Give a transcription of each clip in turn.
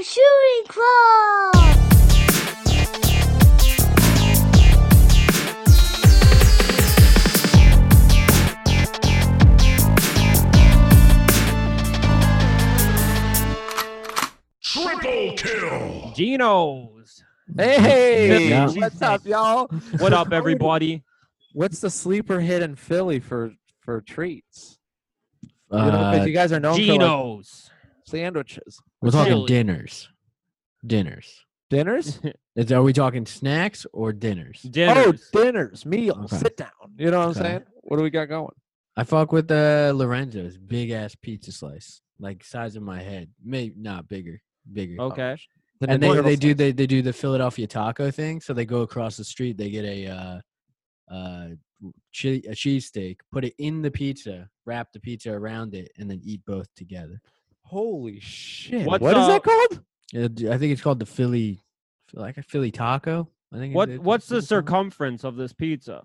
a shooting club. Triple kill. Genos. Hey, Yeah. what's up, y'all? What up, everybody? What's the sleeper hit in Philly for for treats? You know, 'cause Uh, you guys are known for like, Genos. Sandwiches, we're talking chili. dinners. Dinners. dinners. Is, are we talking snacks or dinners? Dinners. Oh, dinners, meals. Okay. Sit down. You know what I'm Okay. saying? What do we got going? I fuck with the Lorenzo's big ass pizza slice, like size of my head. Maybe not bigger, bigger. okay. The And they, Nagano they do they, they do the Philadelphia taco thing. So they go across the street, they get a uh, uh, chili, a cheesesteak, put it in the pizza, wrap the pizza around it, and then eat both together. Holy shit! What's, what is that called? I think it's called the Philly, like a Philly taco. I think. What it- What's the Philly taco. circumference of this pizza?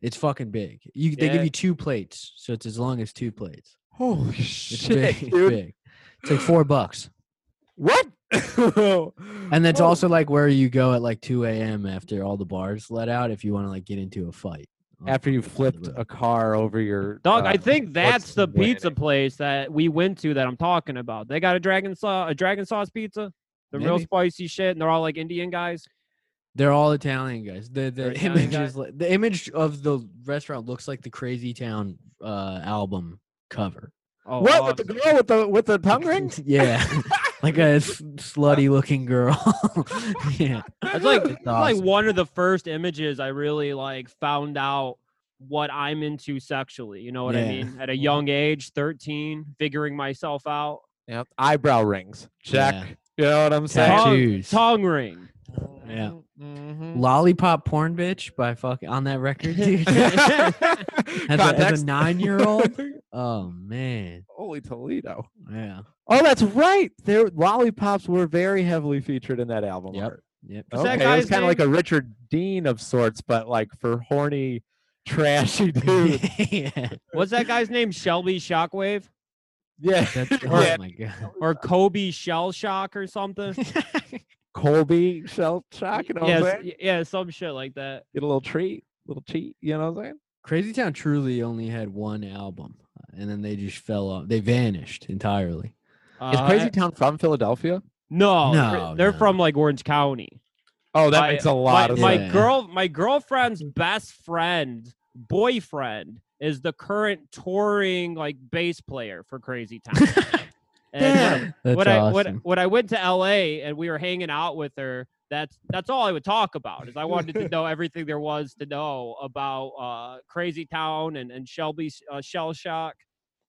It's fucking big. You they Yeah. give you two plates, so it's as long as two plates. Holy It's shit, big, it's big. It's like four bucks. What? And that's Whoa. Oh. also like where you go at like two a.m. after all the bars let out if you want to like get into a fight. On- after you flipped a car over your Dog, uh, I think that's the pizza winning? place that we went to that I'm talking about. They got a dragon saw a dragon sauce pizza, the real spicy shit, and they're all like Indian guys. They're all Italian guys. The the Italian image is like, the image of the restaurant looks like the Crazy Town uh, album cover. Oh, What with the girl with the with the tongue ring? yeah, like a s- slutty looking girl. yeah, That's like It's that's like one of the first images I really like found out what I'm into sexually. You know what I Yeah. mean? At a mm-hmm. young age, 13, figuring myself out. Yep. Eyebrow rings. Check. Yeah. You know what I'm saying? Tongue, Tattoos. tongue ring. Yeah. Mhm. Lollipop porn bitch by fucking on that record, dude. as, a, as a nine year old. Oh man, Holy Toledo. yeah. Oh, that's right. Their lollipops were very heavily featured in that album. Yep. art. Yep. Okay, it was kind of like a? Richard Dean of sorts, but like for horny, trashy dude. yeah. What's that guy's name? Shelby Shockwave yeah. That's, Yeah. oh my god. or Kobe Shell Shock or something? Colby shell shock. You know what yeah, I'm s- saying? y- yeah, some shit like that. Get a little treat, little cheat. You know what I'm saying? Crazy Town truly only had one album, and then they just fell off. They vanished entirely. Is Uh, Crazy I- Town from Philadelphia? No, they're- No, they're no. from like Orange County. Oh, that my, makes a lot my, of my sense. Yeah. girl my girlfriend's best friend boyfriend is the current touring like bass player for crazy town and That's when, I, awesome. when, when i went to la and we were hanging out with her that's that's all i would talk about is i wanted to know everything there was to know about uh crazy town and and shelby uh, shell shock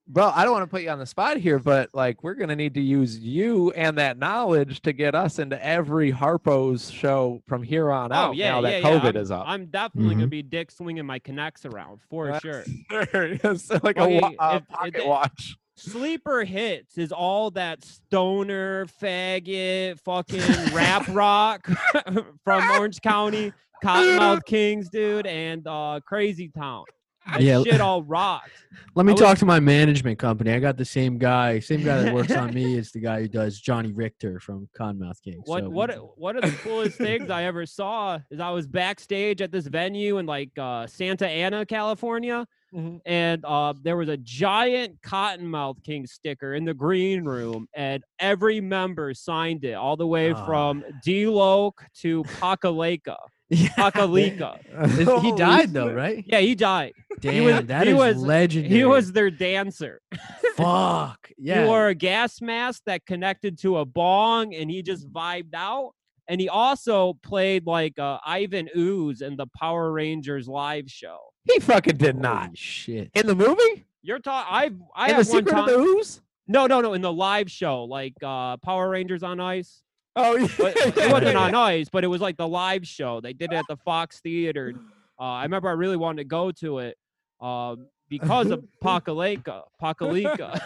Bro, I don't want to put you on the spot here, but like we're gonna need to use you and that knowledge to get us into every Harpo's show from here on oh out. yeah now that yeah, yeah. COVID I'm, is up. i'm definitely gonna Mhm. be dick swinging my connects around for That's- sure it's like Okay, a if- if pocket watch. Sleeper hits is all that stoner, faggot, fucking rap rock from Orange County, Kottonmouth Kings, dude, and uh, Crazy Town. That Yeah. shit all rocked. Let me I was- talk to my management company. I got the same guy, same guy that works on me is the guy who does Johnny Richter from Kottonmouth King. What so what one of the coolest things I ever saw is I was backstage at this venue in like uh, Santa Ana, California, Mhm. and uh, there was a giant Kottonmouth King sticker in the green room, and every member signed it, all the way Ah. from D-Loc to Pakelika. Yeah, Pakelika. Is- he died though, right? Yeah, he died. Damn, was- that he is was- legendary. He was their dancer. fuck. Yeah. He wore a gas mask that connected to a bong, and he just vibed out. And he also played like uh, Ivan Ooze in the Power Rangers live show. He fucking did not. Holy shit. In the movie? You're talking. I I in have the one secret time. of the ooze? no, no, no. In the live show, like uh, Power Rangers on Ice. Oh yeah. But it wasn't on Ice, but it was like the live show. They did it at the Fox Theater. Uh, I remember I really wanted to go to it um, because of Pakelika. Pakelika.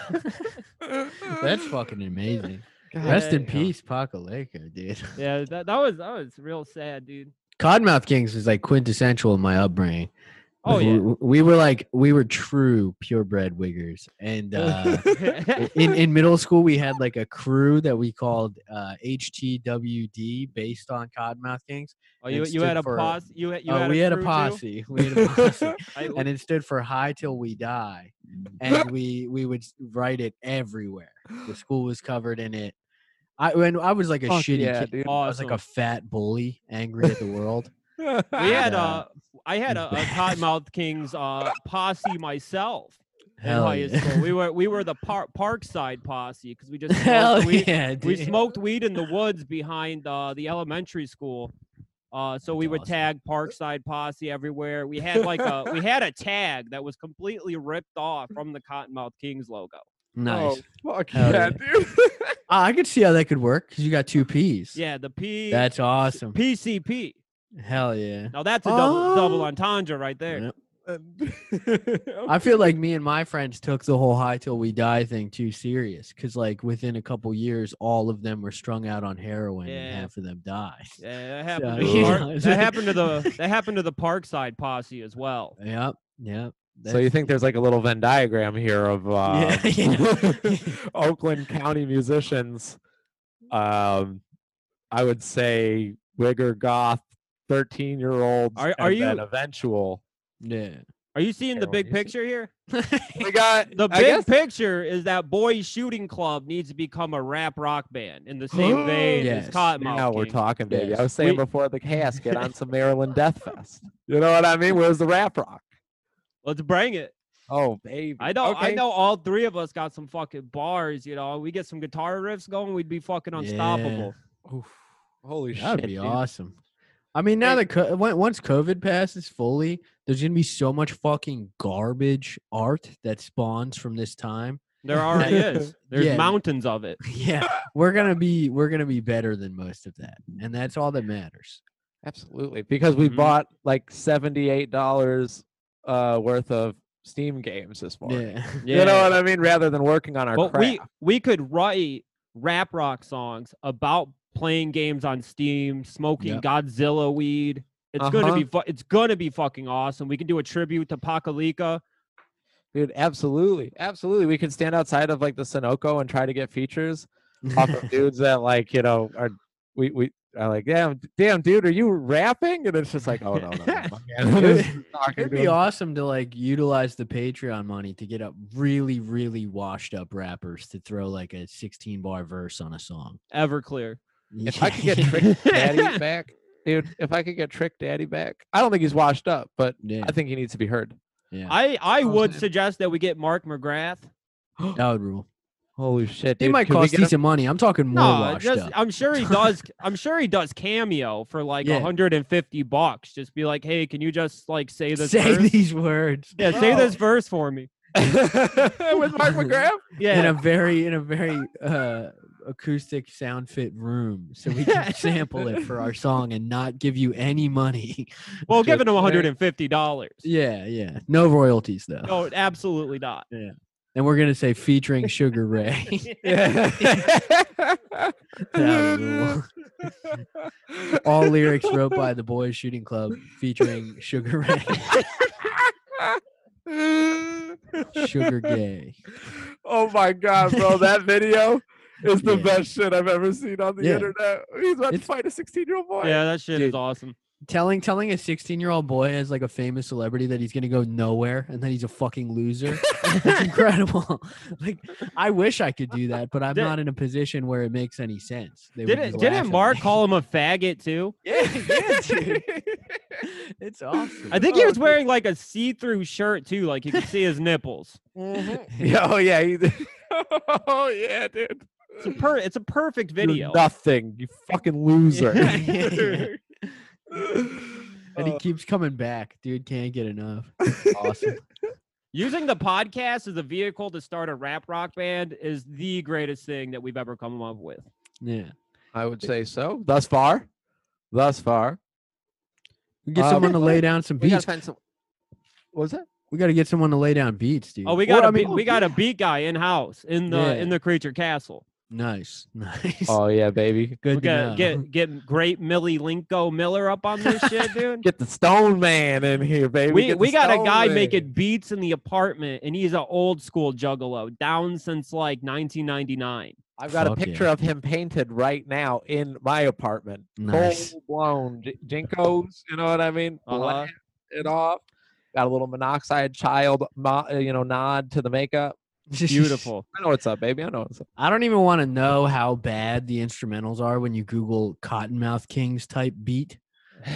That's fucking amazing. God Rest in damn. peace, Pakelika, dude. yeah, that, that was that was real sad, dude. Kottonmouth Kings is like quintessential in my upbringing. Oh we, yeah. we were like we were true purebred wiggers, and uh, in in middle school we had like a crew that we called uh, HTWD based on Kottonmouth Kings. oh, you you had a for- posse. You had you Uh, had we a had a posse. We had a posse. And it stood for high till we die and we we would write it everywhere the school was covered in it i when i was like a shitty yeah, kid dude. i was like a fat bully angry at the world we had Yeah. uh I had a, a Kottonmouth Kings uh posse myself in hell high yeah. school. We were we were the par- Parkside posse because we just hell smoked weed. yeah we smoked weed in the woods behind uh, the elementary school. Uh, so we would awesome. tag Parkside Posse everywhere. We had like a we had a tag that was completely ripped off from the Kottonmouth Kings logo. nice Oh, fuck Hell yeah, yeah. dude. Ah, i could see how that could work because you got two p's Yeah, the P. that's awesome PCP. Hell yeah Now that's a double double Oh. entendre right there. Yep. I feel like me and my friends took the whole high till we die thing too serious because, like, within a couple years, all of them were strung out on heroin Yeah. and half of them died. Yeah, that happened. So, to the Park- that happened to the that happened to the Parkside Posse as well. Yep, yep. So you think there's like a little Venn diagram here of uh, Yeah, yeah. Oakland County musicians? Um, I would say Wigger Goth, thirteen year olds, Are- are and then you- eventual. Yeah. Are you seeing the big usage. picture here? We got The I big guess- picture is that Boys Shooting Club needs to become a rap rock band in the same vein Yes. as Kottonmouth. Now we're talking, baby. Yes. I was saying We- before the casket on some Maryland Death Fest. You know what I mean? Where's the rap rock? Let's bring it. Oh, baby. I know. I know. All three of us got some fucking bars. You know, we get some guitar riffs going, we'd be fucking unstoppable. Oof. Holy That'd shit. be dude. awesome. I mean, now Hey- that co- once COVID passes fully, there's gonna be so much fucking garbage art that spawns from this time. There already is. There's Yeah. mountains of it. yeah, we're gonna be we're gonna be better than most of that, and that's all that matters. Absolutely. Because we Mhm. bought like $78 uh, worth of Steam games this morning. Yeah, Yeah. You know what I mean? Rather than working on our But craft. we we could write rap rock songs about playing games on Steam, smoking Yep. Godzilla weed. It's gonna Uh-huh. be fu- it's gonna be fucking awesome. We can do a tribute to Pakelika. Dude, absolutely. Absolutely. We can stand outside of like the Sunoco and try to get features off of dudes that like, you know, are we we are like, damn, damn, dude, are you rapping? And it's just like, oh no, no, no. It Just talking It'd be him. awesome to like utilize the Patreon money to get up really, really washed up rappers to throw like a 16 bar verse on a song. Everclear. If I could get Trick Daddy back, dude, if I could get Trick Daddy back, I don't think he's washed up, but yeah, I think he needs to be heard. yeah, I I Oh, would man. suggest that we get Mark McGrath. that would rule. Holy shit, It dude. might could cost get him- decent money. I'm talking more No, just up. I'm sure he does. I'm sure he does cameo for like Yeah. 150 bucks. Just be like, hey, can you just like say this? Say verse? these words. Yeah, say this verse for me. with Mark McGrath? Yeah, in a very in a very uh acoustic sound fit room so we can sample it for our song and not give you any money well, giving him 150 dollars. yeah yeah no royalties though No, absolutely not. Yeah. And we're gonna say featuring sugar ray Yeah. That would rule. all lyrics wrote by the boys shooting club featuring sugar ray sugar gay Oh my god, bro, that video is the Yeah. best shit I've ever seen on the Yeah. internet. He's about to fight a 16 year old boy. Yeah, that shit is awesome. telling telling a 16 year old boy as like a famous celebrity that he's gonna go nowhere and that he's a fucking loser It's incredible. like I wish I could do that, but I'm Did- not in a position where it makes any sense. They Didn't didn't Mark call him a faggot too? Yeah, yeah, dude. it's awesome. I think he Oh, was wearing like a see-through shirt too, like you could see his nipples. Mm-hmm. Yeah, oh yeah. He, oh yeah, dude. It's a per it's a perfect You're video. nothing, you fucking loser. and he keeps coming back. Dude can't get enough. Awesome. Using the podcast as a vehicle to start a rap rock band is the greatest thing that we've ever come up with. Yeah. I would say so. Thus far. Thus far. We get Uh, someone to lay down some We gotta beats. find some. What was that? We got to get someone to lay down beats, dude. Oh, we Or, got a I beat, mean, we got a beat guy in house in the Yeah. in the creature castle. Nice, nice. Oh yeah, baby. Good to got know. get get great Milenko Miller up on this shit, dude. Get the Stone Man in here, baby. we Get we got a guy Man. making beats in the apartment, and he's an old school juggalo, down since like 1999. I've got Fuck a yeah. picture of him painted right now in my apartment. Nice. Full blown j- jinkos. You know what I mean? Uh-huh. It off. Got a little monoxide child, mo- you know, nod to the makeup. Beautiful. I know what's up, baby. I know what's up. I don't even want to know how bad the instrumentals are when you Google Kottonmouth Kings type beat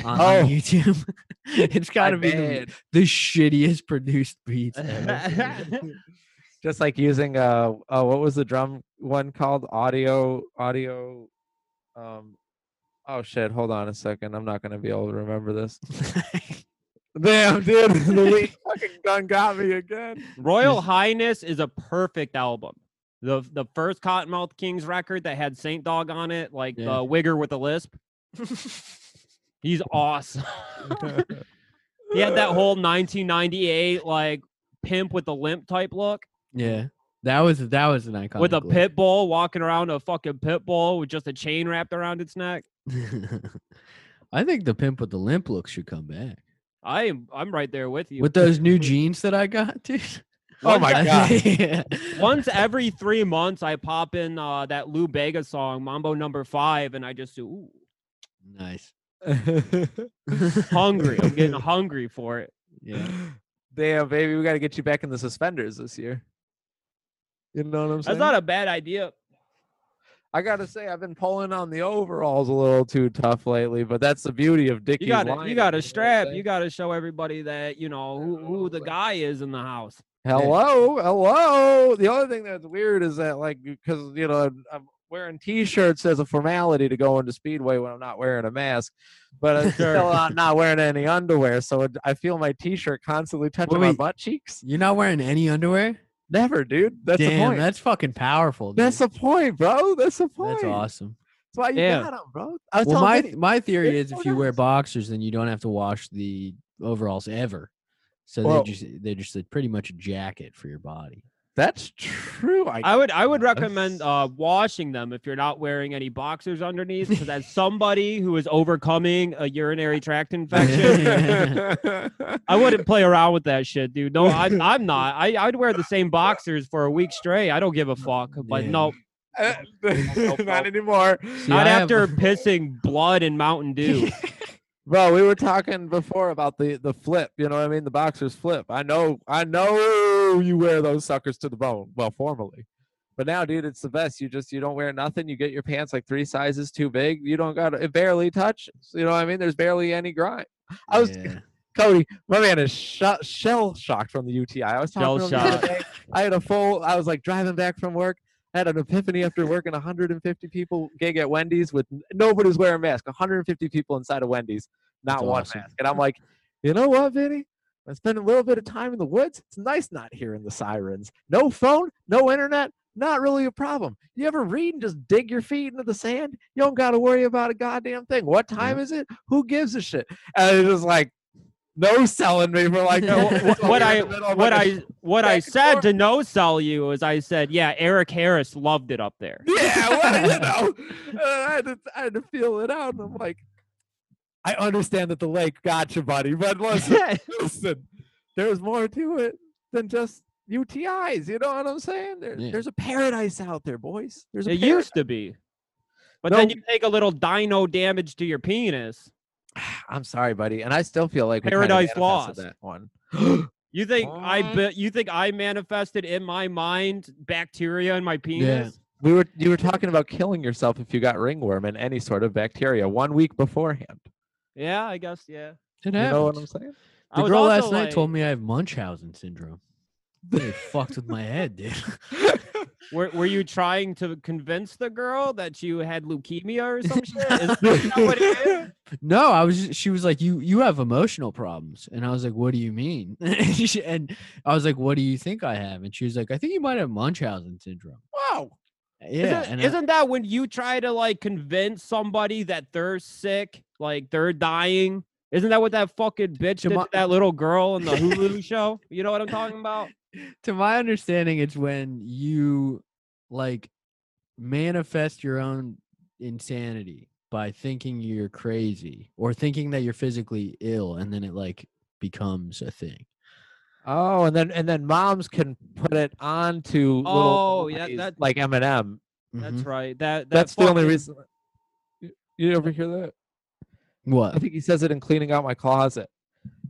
on, Oh. YouTube. it's got to My be the, the shittiest produced beats ever. Just like using uh, uh, what was the drum one called? Audio, audio. Um, oh shit! Hold on a second. I'm not gonna be able to remember this. Damn, dude, the weed fucking gun got me again. Royal Highness is a perfect album. The the first Kottonmouth Kings record that had Saint Dog on it, like Yeah. uh, Wigger with a lisp. He's awesome. he had that whole 1998 like pimp with the limp type look, yeah, that was that was an icon. with a look. pit bull walking around a fucking pit bull with just a chain wrapped around its neck. I think the pimp with the limp look should come back I am I'm right there with you. with those new jeans that I got, dude. Oh my god. yeah. Once every three months, I pop in uh, that Lou Bega song, Mambo Number Five, and I just do ooh, Nice. hungry. I'm getting hungry for it. Yeah. Damn, baby, we got to get you back in the suspenders this year. You know what I'm saying? That's not a bad idea. I gotta say, I've been pulling on the overalls a little too tough lately, but that's the beauty of Dickie. You got to you got to lining, know what I'm strap. You got to show everybody that you know who, who the guy is in the house. Hello, hello. The only thing that's weird is that, like, because you know, I'm, I'm wearing T-shirts as a formality to go into Speedway when I'm not wearing a mask, but I'm Sure. still not, not wearing any underwear, so it, I feel my T-shirt constantly touching Wait, my wait. butt cheeks. You're not wearing any underwear? Never, dude. That's the Damn, point. that's fucking powerful. That's the point, bro. That's the point. That's awesome. That's why you got got 'em, bro. I was Well, my Vinny- my theory Vinny is if told you wear boxers, then you don't have to wash the overalls ever. So Well- they just they're just a, pretty much a jacket for your body. That's true. I, I would I would recommend uh, washing them if you're not wearing any boxers underneath, because as somebody who is overcoming a urinary tract infection, I wouldn't play around with that shit, dude. No, I'm I'm not. I I'd wear the same boxers for a week straight. I don't give a fuck. But Yeah. no, not anymore. See, not I have- after pissing blood in Mountain Dew. Bro, we were talking before about the the flip. You know what I mean? The boxers flip. I know, I know you wear those suckers to the bone. Well, formally, but now, dude, it's the best. You just you don't wear nothing. You get your pants like three sizes too big. You don't got it. Barely touches. You know what I mean? There's barely any grime. I was Yeah. Cody, my man is sh- shell shocked from the UTI. I was talking to him the. I had a full. I was like driving back from work. I had an epiphany after working 150 people gig at Wendy's with nobody's wearing masks. 150 people inside of Wendy's, not That's one awesome. mask. And I'm like, you know what, Vinny? I spend a little bit of time in the woods. It's nice not hearing the sirens. No phone, no internet. Not really a problem. You ever read and just dig your feet into the sand? You don't got to worry about a goddamn thing. What time is it? Who gives a shit? And it was like, no selling me for like No, what I what I what I said forth. to no sell you is I said, yeah, Eric Harris loved it up there. yeah, well, you know, I, had to, I had to feel it out, and I'm like, I understand that the lake got you, buddy, but listen, listen, there's more to it than just UTIs. You know what I'm saying? There, Yeah. There's a paradise out there, boys. There's a It paradise. used to be. But No. then you take a little dino damage to your penis. I'm sorry, buddy, and I still feel like we kinda Paradise Lost. That one. You think I What? bet you think I manifested in my mind bacteria in my penis? we were you were talking about killing yourself if you got ringworm and any sort of bacteria one week beforehand. Yeah, I guess. Yeah. It You know what I'm saying? The was girl last night told me I have Munchausen syndrome. Really fucked with my head, dude. Were, were you trying to convince the girl that you had leukemia or some shit? Is, is that what it is? No, I was. She was like, "You you have emotional problems," and I was like, "What do you mean?" and, and I was like, "What do you think I have?" And she was like, "I think you might have Munchausen syndrome." wow. Yeah, Isn't, and I- isn't that when you try to like convince somebody that they're sick, like they're dying? Isn't that what that fucking bitch did to that little girl in the Hulu show? You know what I'm talking about? to my understanding, it's when you like manifest your own insanity by thinking you're crazy or thinking that you're physically ill and then it like becomes a thing. Oh, and then and then moms can put it onto little Oh, yeah, boys that- like Eminem. That's Mhm. right. That, that That's the only reason. You- You ever hear that? I think he says it in cleaning out my closet.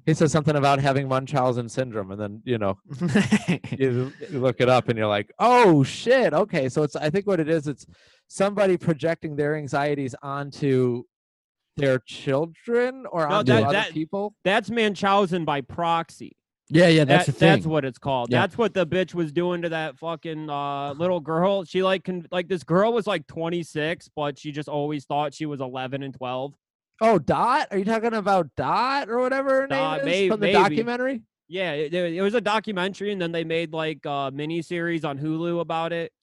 He says something about having Munchausen syndrome, and then you know you, you look it up and you're like, oh shit, okay. So it's I think what it is, it's somebody projecting their anxieties onto their children or No, onto that- other that- people. That's Munchausen by proxy. yeah, yeah, that's That- the thing. That's what it's called. Yeah. That's what the bitch was doing to that fucking uh, little girl. She like con- like this girl was like 26, but she just always thought she was 11 and 12. Oh, Dot? Are you talking about Dot or whatever her Dot, name is may- from the maybe. documentary? Yeah, it, it was a documentary, and then they made like a mini series on Hulu about it.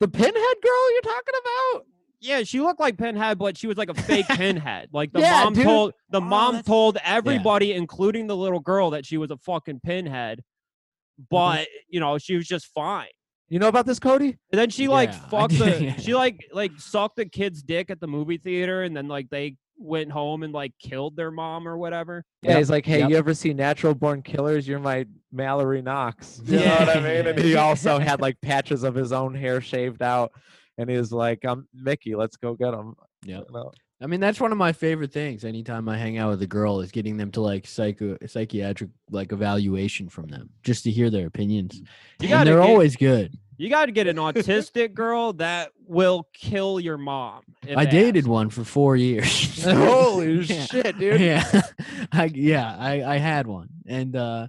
The Pinhead girl you're talking about? Yeah, she looked like Pinhead, but she was like a fake Pinhead. Like the Yeah, mom dude. told the Oh, mom that's- told everybody, including the little girl, that she was a fucking Pinhead. Mm-hmm. But you know, she was just fine. You know about this, Cody? And then she like Yeah, fucked the yeah. she like like sucked the kid's dick at the movie theater, and then like they went home and like killed their mom or whatever. Yeah, Yep, he's like, hey, yep. you ever see Natural Born Killers? You're my Mallory Knox. You know what I mean? And he also had like patches of his own hair shaved out. And he was like, I'm Mickey, let's go get him. Yeah. You know? I mean, that's one of my favorite things. Anytime I hang out with a girl, is getting them to like psycho psychiatric like evaluation from them, just to hear their opinions. Mm. You and gotta they're get- always good. You got to get an autistic girl that will kill your mom. I dated asked. one for four years. Holy Yeah. shit, dude. Yeah, I yeah, I I had one, and uh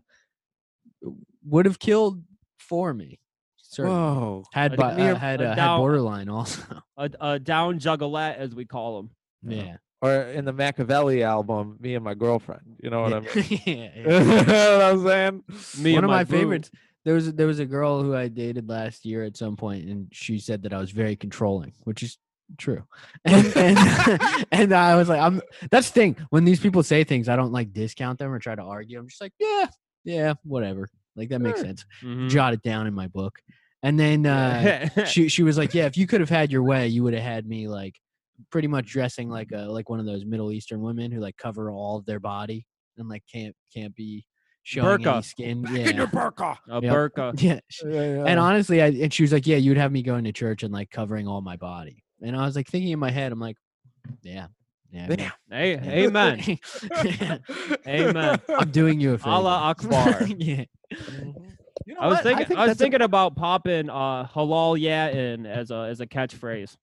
would have killed for me. Certainly. Whoa. Had A by, uh, had a uh, had borderline also. a, a down juggalette, as we call them. Yeah. Or in the Machiavelli album, me and my girlfriend. You know what I mean? yeah, yeah. you know what I'm saying? Me one and of my boo. favorites. There was there was a girl who I dated last year at some point, and she said that I was very controlling, which is true. And and, and I was like, I'm. That's the thing. When these people say things, I don't like discount them or try to argue. I'm just like, yeah, yeah, whatever. Like that makes Sure. sense. Mhm. Jot it down in my book. And then uh, she she was like, yeah, if you could have had your way, you would have had me like pretty much dressing like a like one of those Middle Eastern women who like cover all of their body and like can't can't be showing any Burqa. skin. In Yeah. your burqa. a Yep. burqa. Yeah. Yeah, yeah. And honestly, I and she was like, "Yeah, you'd have me going to church and like covering all my body." And I was like thinking in my head, I'm like, "Yeah, yeah, I'm Hey, not- amen. Amen. I'm doing you a favor." Allah Akbar. yeah, You know I was what? thinking. I, think was that's a- thinking about popping uh, halal yeah in as a as a catchphrase.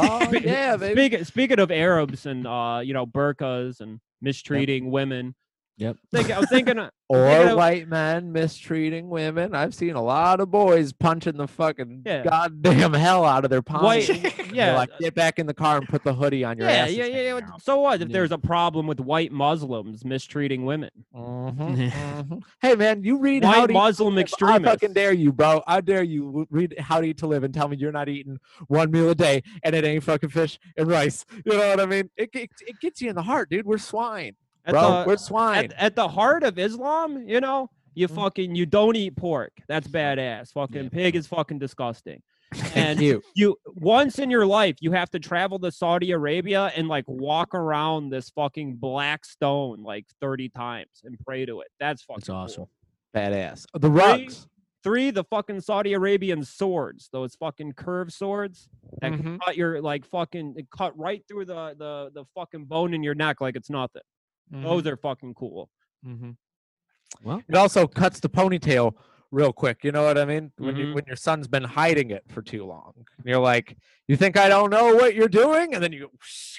Oh, yeah, baby. Speaking speaking of Arabs and uh, you know burqas and mistreating women. Yep. I was thinking. uh, Or thinking of- white men mistreating women. I've seen a lot of boys punching the fucking Yeah. goddamn hell out of their. White- yeah. like get back in the car and put the hoodie on your yeah, ass. yeah, yeah, yeah. So what if Yeah. there's a problem with white Muslims mistreating women? Mhm, mhm. Hey man, you read White Howdy to Muslim Live. I fucking dare you, bro. I dare you. Read How to eat to Live and tell me you're not eating one meal a day and it ain't fucking fish and rice. You know what I mean? It it, it gets you in the heart, dude. We're swine, At bro. the- We're swine. at, at the heart of Islam, you know, you Mhm. fucking you don't eat pork. That's badass. Fucking pig is fucking disgusting. And you. you once in your life you have to travel to Saudi Arabia and like walk around this fucking black stone like 30 times and pray to it. That's fucking that's cool. awesome. Badass. The rugs. Three, the fucking Saudi Arabian swords, those fucking curved swords that can Mhm. cut your like fucking cut right through the the the fucking bone in your neck like it's nothing. Those are fucking cool. Mhm. Well, It also cuts the ponytail real quick. You know what I mean? When you, Mhm. when your son's been hiding it for too long, you're like, you think I don't know what you're doing, and then you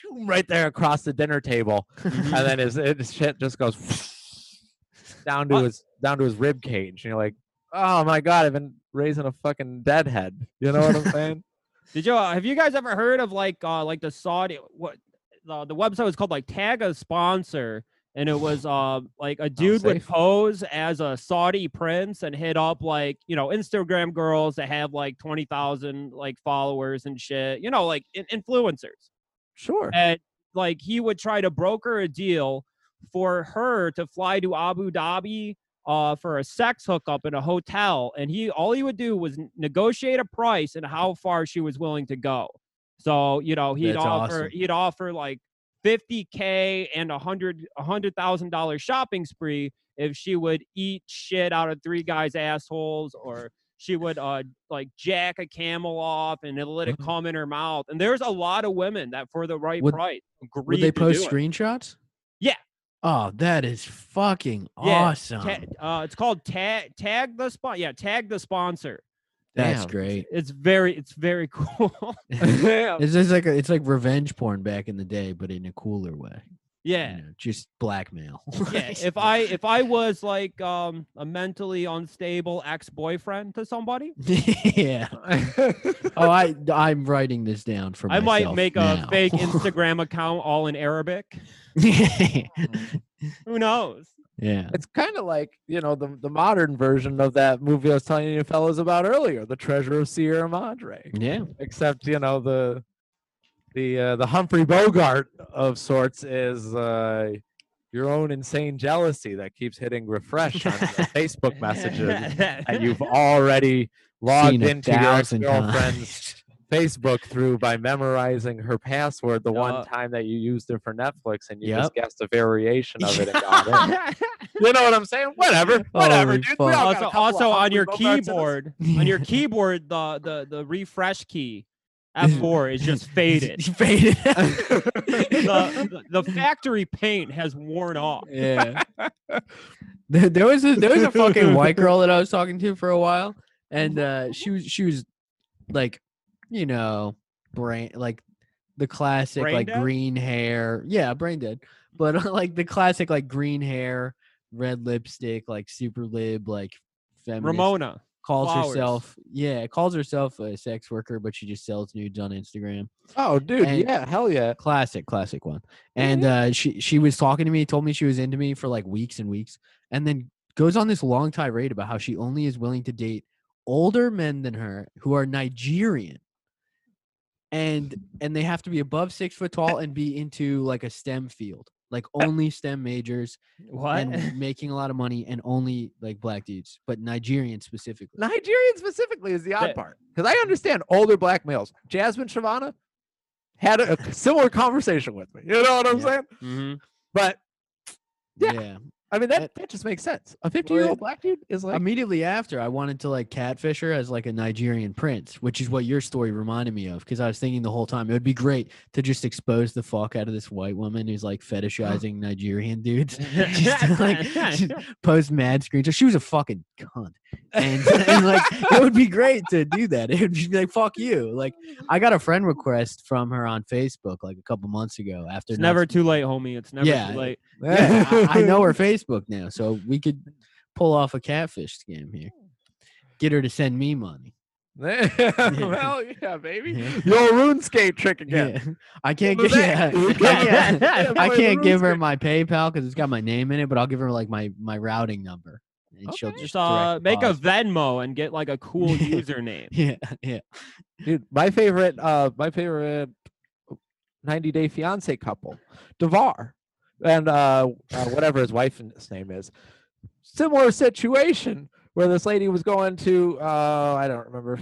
go right there across the dinner table, and then his, his shit just goes down to What? his down to his rib cage, and you're like, oh my god, I've been raising a fucking deadhead. You know what I'm saying? Did you uh, have you guys ever heard of like uh like the Saudi what the, the website was called like tag a sponsor and it was uh like a dude would pose as a Saudi prince and hit up like you know Instagram girls that have like 20,000 like followers and shit you know like in- influencers Sure. and like he would try to broker a deal for her to fly to Abu Dhabi uh, for a sex hookup in a hotel, and he all he would do was negotiate a price and how far she was willing to go. So you know he'd That's offer awesome. he'd offer like 50k and a hundred a hundred thousand dollar shopping spree if she would eat shit out of three guys' assholes or she would uh like jack a camel off and it'll let it Mhm. come in her mouth. And there's a lot of women that for the right Would- price Would they post do it. screenshots? Yeah. Oh, that is fucking Yeah, awesome. Ta- uh, it's called tag tag the spot. Yeah, tag the sponsor. That's Damn. great. It's very it's very cool. It's just like a, it's like revenge porn back in the day, but in a cooler way. you yeah. know, just blackmail. Yeah, if I if I was like um a mentally unstable ex-boyfriend to somebody, yeah. Oh, I I'm writing this down for I might make a fake Instagram account all in Arabic. Who knows? Yeah. It's kind of like you know the the modern version of that movie I was telling you fellas about earlier, The Treasure of Sierra Madre. Yeah. Except you know the the uh, the Humphrey Bogart of sorts is uh, your own insane jealousy that keeps hitting refresh on Facebook messages that you've already logged into your girlfriend's. Facebook through by memorizing her password the Yeah. one time that you used it for Netflix and you just guessed a variation of it and got in. You know what I'm saying? Whatever. Whatever, Holy dude. We all also, a also on your Bogarts in us. keyboard, on your keyboard, the the the refresh key F4 is just faded. Faded. the, the the factory paint has worn off. yeah. There, there was a there was a fucking white girl that I was talking to for a while, and uh, she was she was like, you know, brain like the classic Brain like dead? green hair. Yeah, brain dead. But like the classic like green hair, red lipstick, like super lib, like feminist. Ramona. calls flowers. herself yeah calls herself a sex worker, but she just sells nudes on Instagram. Oh, dude. And- yeah. Hell yeah. classic classic one and uh she she was talking to me told me she was into me for like weeks and weeks and then goes on this long tirade about how she only is willing to date older men than her who are nigerian and and they have to be above six foot tall and be into like a stem field like only stem majors What? and making a lot of money and only like black dudes but nigerian specifically Nigerian specifically is the odd part because I understand older black males. Jasmine Shavana had a, a similar conversation with me. You know what I'm Yeah. saying? Mhm. But Yeah. yeah I mean, that, that just makes sense. A 50 year old black dude is like, immediately after i wanted to like catfish her as like a nigerian prince which is what your story reminded me of because i was thinking the whole time it would be great to just expose the fuck out of this white woman who's like fetishizing nigerian dudes just like just post mad screenshots she was a fucking cunt and, and like it would be great to do that it would just be like fuck you like i got a friend request from her on facebook like a couple months ago after It's never too late, homie. It's never Yeah. too late. yeah, I, I know her Facebook now, so we could pull off a catfish scam here. Get her to send me money. well, yeah, baby. Yeah. The old RuneScape trick again. Yeah. I can't give yeah, that? I can't, Yeah, I can't give her my PayPal because it's got my name in it, but I'll give her like my my routing number, and she'll just Just uh, direct make a. Venmo and get like a cool username. yeah yeah Dude, my favorite, uh, my favorite 90 Day Fiance couple, Devar, and uh, uh, whatever his wife's name is. Similar situation where this lady was going to, uh, I don't remember,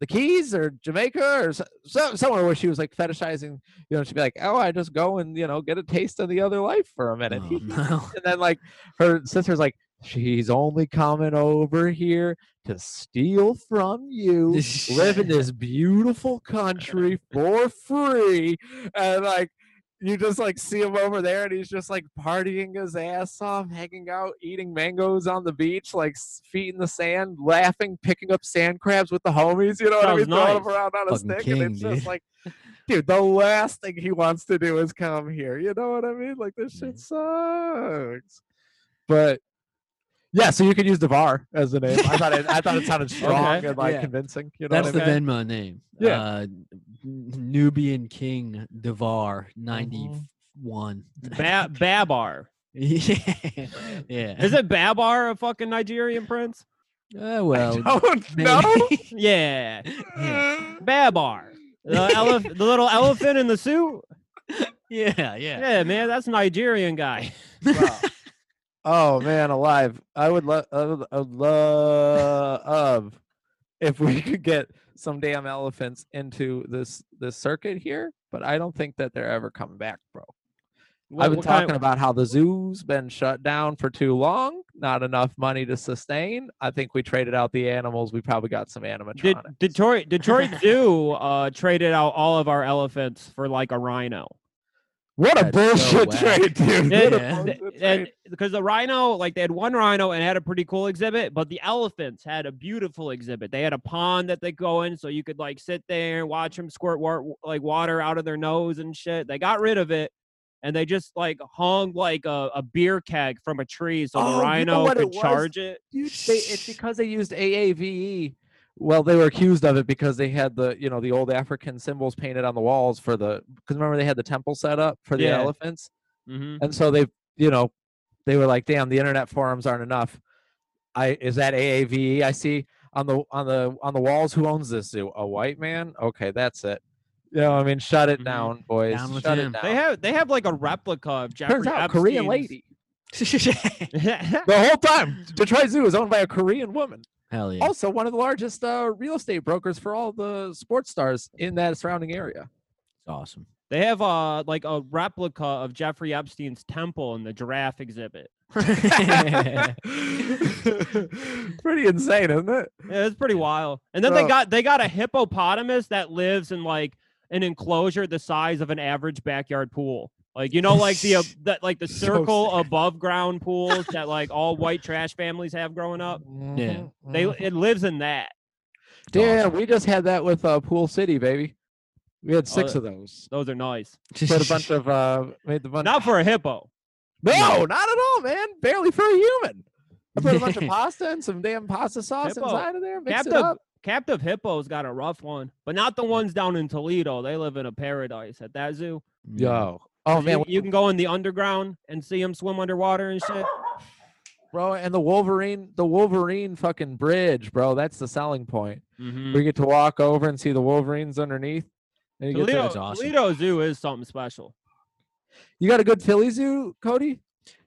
the Keys or Jamaica or so, so, somewhere where she was like fetishizing. You know, she'd be like, "Oh, I just go and you know get a taste of the other life for a minute." Oh, no. and then like her sister's like she's only coming over here to steal from you live in this beautiful country for free and like you just like see him over there and he's just like partying his ass off hanging out eating mangoes on the beach like feet in the sand laughing picking up sand crabs with the homies you know what i Sounds mean? Throwing them around on a Fucking stick and king, it's just like dude the last thing he wants to do is come here you know what i mean? Like this shit sucks. But yeah, so you could use Devar as the name. I thought it. I thought it sounded strong Okay, and like yeah. convincing. You know, That's what the I mean? Venmo name. Yeah. Uh, Nubian King Devar ninety Mhm. Ba- Babar. yeah, yeah. Is it Babar a fucking Nigerian prince? Uh, well, don't know. Yeah. Yeah. Babar. The, elef- the little elephant in the suit? yeah, yeah. Yeah, man, that's a Nigerian guy. Wow. Oh man, alive! I would love, I would, I would love if we could get some damn elephants into this this circuit here, but I don't think that they're ever coming back, bro. What- I've been kind- talking about how the zoo's been shut down for too long, not enough money to sustain. I think we traded out the animals. We probably got some Did, animatronics. Detroit Detroit Zoo uh, traded out all of our elephants for like a rhino. What a That's so bullshit whack. trade, dude! Yeah, What yeah. bullshit and trade. because the rhino, like they had one rhino and had a pretty cool exhibit, but the elephants had a beautiful exhibit. They had a pond that they go in, so you could like sit there and watch them squirt wa- like water out of their nose and shit. They got rid of it, and they just like hung like a, a beer keg from a tree, so Oh, the you know rhino it could charge it. Dude, they, it's because they used AAVE. Well, they were accused of it because they had the you know the old African symbols painted on the walls for the because remember they had the temple set up for the Yeah. elephants, hmm and so they you know they were like, damn, the internet forums aren't enough. I is that AAVE? I see on the on the on the walls. Who owns this zoo? A white man? Okay, that's it. You know, I mean, shut it Mhm. down, boys. Down shut him. it down. They have they have like a replica of Jeffrey Turns out, Korean lady. The whole time, Detroit Zoo is owned by a Korean woman. Hell yeah. also one of the largest uh, real estate brokers for all the sports stars in that surrounding area. It's awesome. They have uh like a replica of Jeffrey Epstein's temple in the giraffe exhibit. Pretty insane, isn't it? Yeah, it's pretty wild. And then they got they got a hippopotamus that lives in like an enclosure the size of an average backyard pool. Like you know, like the uh, that like the So circle above ground pools that like all white trash families have growing up. Yeah. They Mhm. it lives in that. Damn, we just had that with uh, Pool City, baby. We had six uh, of those. Those are nice. Put a bunch of uh, made the bunch. Not for a hippo. no, not at all, man. Barely for a human. I put a bunch of pasta and some damn pasta sauce Hippo. inside of there. Mix it Captive up. captive hippos got a rough one, but not the ones down in Toledo. They live in a paradise at that zoo. Yo. Oh 'Cause man, you, you can go in the underground and see them swim underwater and shit. bro, and the Wolverine, the Wolverine fucking bridge, bro. That's the selling point. Mhm. We get to walk over and see the Wolverines underneath. And you, get Toledo, to, That's awesome. Toledo Zoo is something special. you got a good Philly zoo, Cody?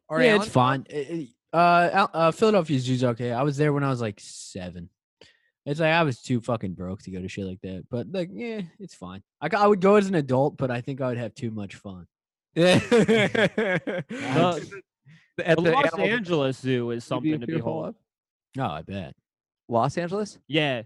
Or yeah, Allen? it's fine. Uh, Uh, uh, Philadelphia Zoo's okay. I was there when I was like seven. It's like I was too fucking broke to go to shit like that. But like, yeah, it's fine. I, I would go as an adult, but I think I would have too much fun. Yeah. The, At the the Los animal Angeles Zoo is you'd be something to behold. of? No, I bet. Los Angeles? Yeah,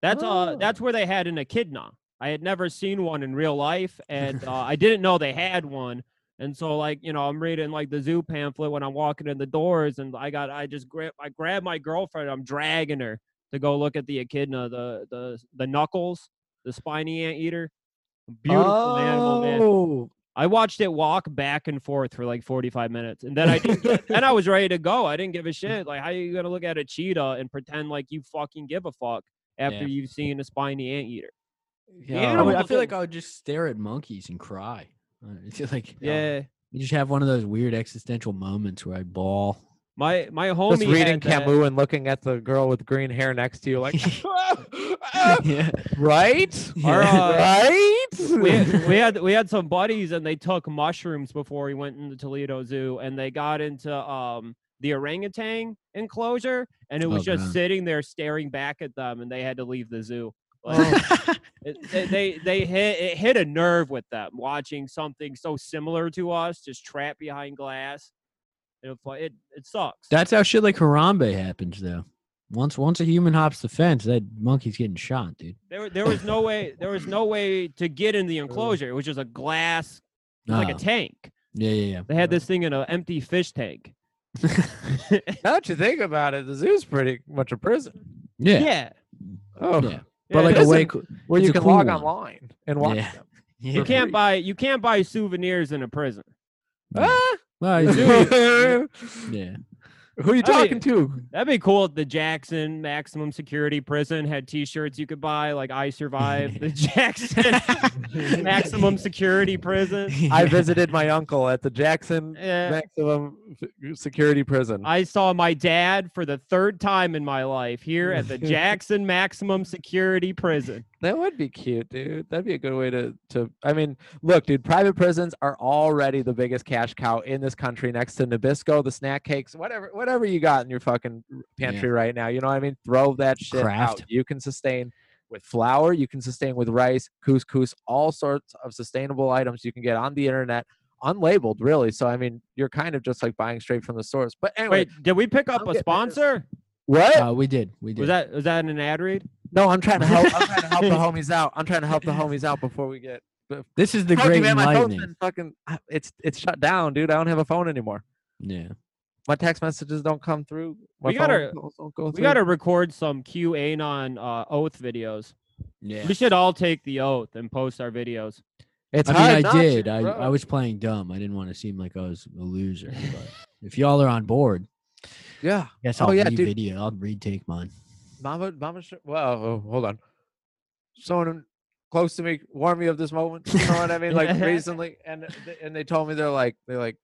that's uh Oh. that's where they had an echidna. I had never seen one in real life, and uh, I didn't know they had one. And so, like you know, I'm reading like the zoo pamphlet when I'm walking in the doors, and I got I just grab I grab my girlfriend, I'm dragging her to go look at the echidna, the the the knuckles, the spiny anteater. Beautiful animal, man. I watched it walk back and forth for like 45 minutes, and then I didn't then I was ready to go. I didn't give a shit. Like, how are you gonna look at a cheetah and pretend like you fucking give a fuck after Yeah. you've seen a spiny anteater? yeah. I, would- I feel like I would just stare at monkeys and cry. I feel like Yeah, you just have one of those weird existential moments where I bawl. My my homie Just reading had that- Camus and looking at the girl with green hair next to you, like, yeah. right, Our, uh, right. we, had, we had we had some buddies and they took mushrooms before we went into Toledo Zoo and they got into um the orangutan enclosure and it was Oh, just God. sitting there staring back at them and they had to leave the zoo. Like, Oh. it, they, they they hit it hit a nerve with them watching something so similar to us just trapped behind glass. It fu- it, it sucks. That's how shit like Harambe happens, though. Once once a human hops the fence, that monkey's getting shot, dude. there there was no way there was no way to get in the enclosure. It was just a glass it was like a Oh, tank. yeah, yeah, yeah. They had this thing in an empty fish tank. yeah. now that you think about it, the zoo's pretty much a prison. yeah, yeah. Oh, yeah. Yeah, But like a way, Isn't- where you can cool log one. online and watch Yeah. them. yeah. you can't buy you can't buy souvenirs in a prison. Yeah. Ah! Well, you do- Who are you I mean- talking to? That'd be cool if the Jackson maximum security prison had T-shirts you could buy, like "I survived the Jackson maximum security prison." I visited my uncle at the Jackson Yeah. Maximum F- Security Prison. I saw my dad for the third time in my life here at the Jackson Maximum Security Prison. That would be cute, dude. That'd be a good way to to. I mean, look, dude. Private prisons are already the biggest cash cow in this country, next to Nabisco, the snack cakes, whatever, whatever you got in your fucking r- pantry right now. You know what I mean? Throw that shit out. You can sustain with flour. You can sustain with rice, couscous, all sorts of sustainable items you can get on the internet, unlabeled, really. So I mean, you're kind of just like buying straight from the source. But anyway, Wait, did we pick up I'm a getting into this. sponsor? what? Uh, we did. We did. Was that was that an ad read? no, I'm trying to help. I'm trying to help the homies out. I'm trying to help the homies out before we get this is the great man, my phone's enlightening. been fucking. It's it's shut down, dude. I don't have a phone anymore. Yeah. My text messages don't come through. My We gotta- calls don't go We got to record some QAnon uh, oath videos. Yeah. We should all take the oath and post our videos. It's I mean, I to, did. I, I was playing dumb. I didn't want to seem like I was a loser. But if y'all are on board, Yeah, guess Oh, I'll yeah, read dude. video. I'll retake mine. Mama, Mama. Well, oh, hold on. Someone close to me warned me of this moment. You know what I mean? Like recently, and and they told me they're like they're like,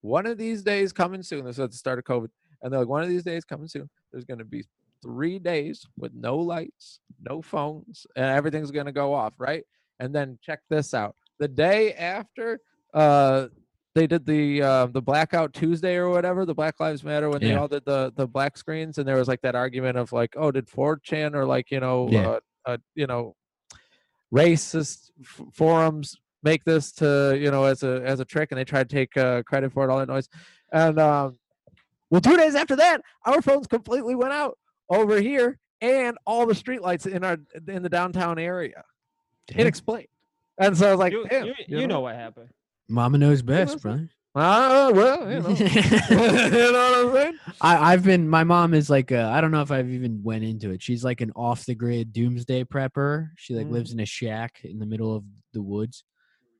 one of these days coming soon. This was at the start of COVID, and they're like, one of these days coming soon. There's gonna be three days with no lights, no phones, and everything's gonna go off, right? And then check this out. The day after, uh, they did the uh, the blackout Tuesday or whatever, the Black Lives Matter when they all did the the black screens, and there was like that argument of like, oh, did 4chan or like you know, Yeah. uh, uh, you know, racist f- forums make this to you know as a as a trick, and they tried to take uh, credit for it, all that noise, and um, well, two days after that, our phones completely went out over here, and all the streetlights in our in the downtown area, Damn. inexplained. And so I was like, you, damn, you, you know what happened. Mama knows best, listen. brother. Ah, well, you know. you know what I'm saying? I, I've been. My mom is like. A, I don't know if I've even went into it. She's like an off the grid doomsday prepper. She like Mm. lives in a shack in the middle of the woods,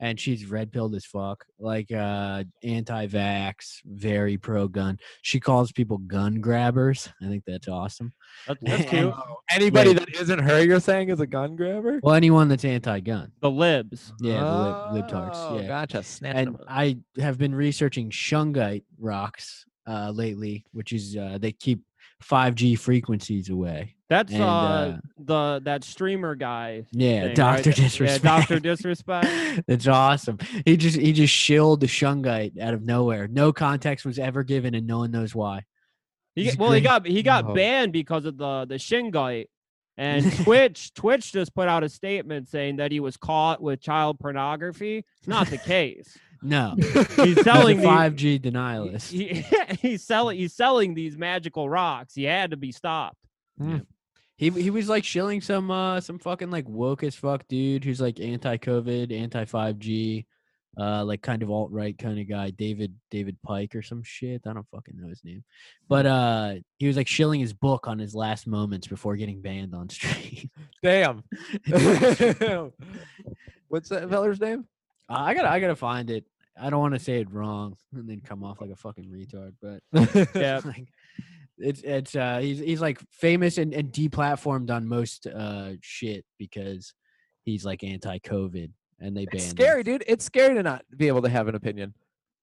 and she's red pilled as fuck. Like uh anti-vax, very pro gun. She calls people gun grabbers. I think that's awesome. That's, that's cute. Anybody Wait. that isn't her, you're saying is a gun grabber? Well, anyone that's anti-gun. The libs. Yeah, the lib, libtards. Oh, Yeah. Gotcha. Snatched and. I have been researching shungite rocks uh, lately, which is uh, they keep 5G frequencies away. That's And, uh, uh, the that streamer guy. Yeah, thing, right? Doctor Th- Disrespect. Yeah, Doctor Disrespect. That's awesome. He just he just shilled the shungite out of nowhere. No context was ever given, and no one knows why. He, well, he got he got Oh. banned because of the the shungite. And Twitch Twitch just put out a statement saying that he was caught with child pornography. It's not the case. No, He's he's selling 5G denialist. he, he's selling he's selling these magical rocks. He had to be stopped. He he was like shilling some uh some fucking like woke as fuck dude who's like anti COVID, anti five G, uh like kind of alt right kind of guy, David David Pike or some shit. I don't fucking know his name, but uh he was like shilling his book on his last moments before getting banned on stream. Damn. What's that feller's name? Uh, I gotta I gotta find it. I don't want to say it wrong and then come off like a fucking retard, but Yeah. like, it's it's uh he's he's like famous and, and deplatformed on most uh shit because he's like anti COVID and they banned It's him. scary, dude. It's scary to not be able to have an opinion.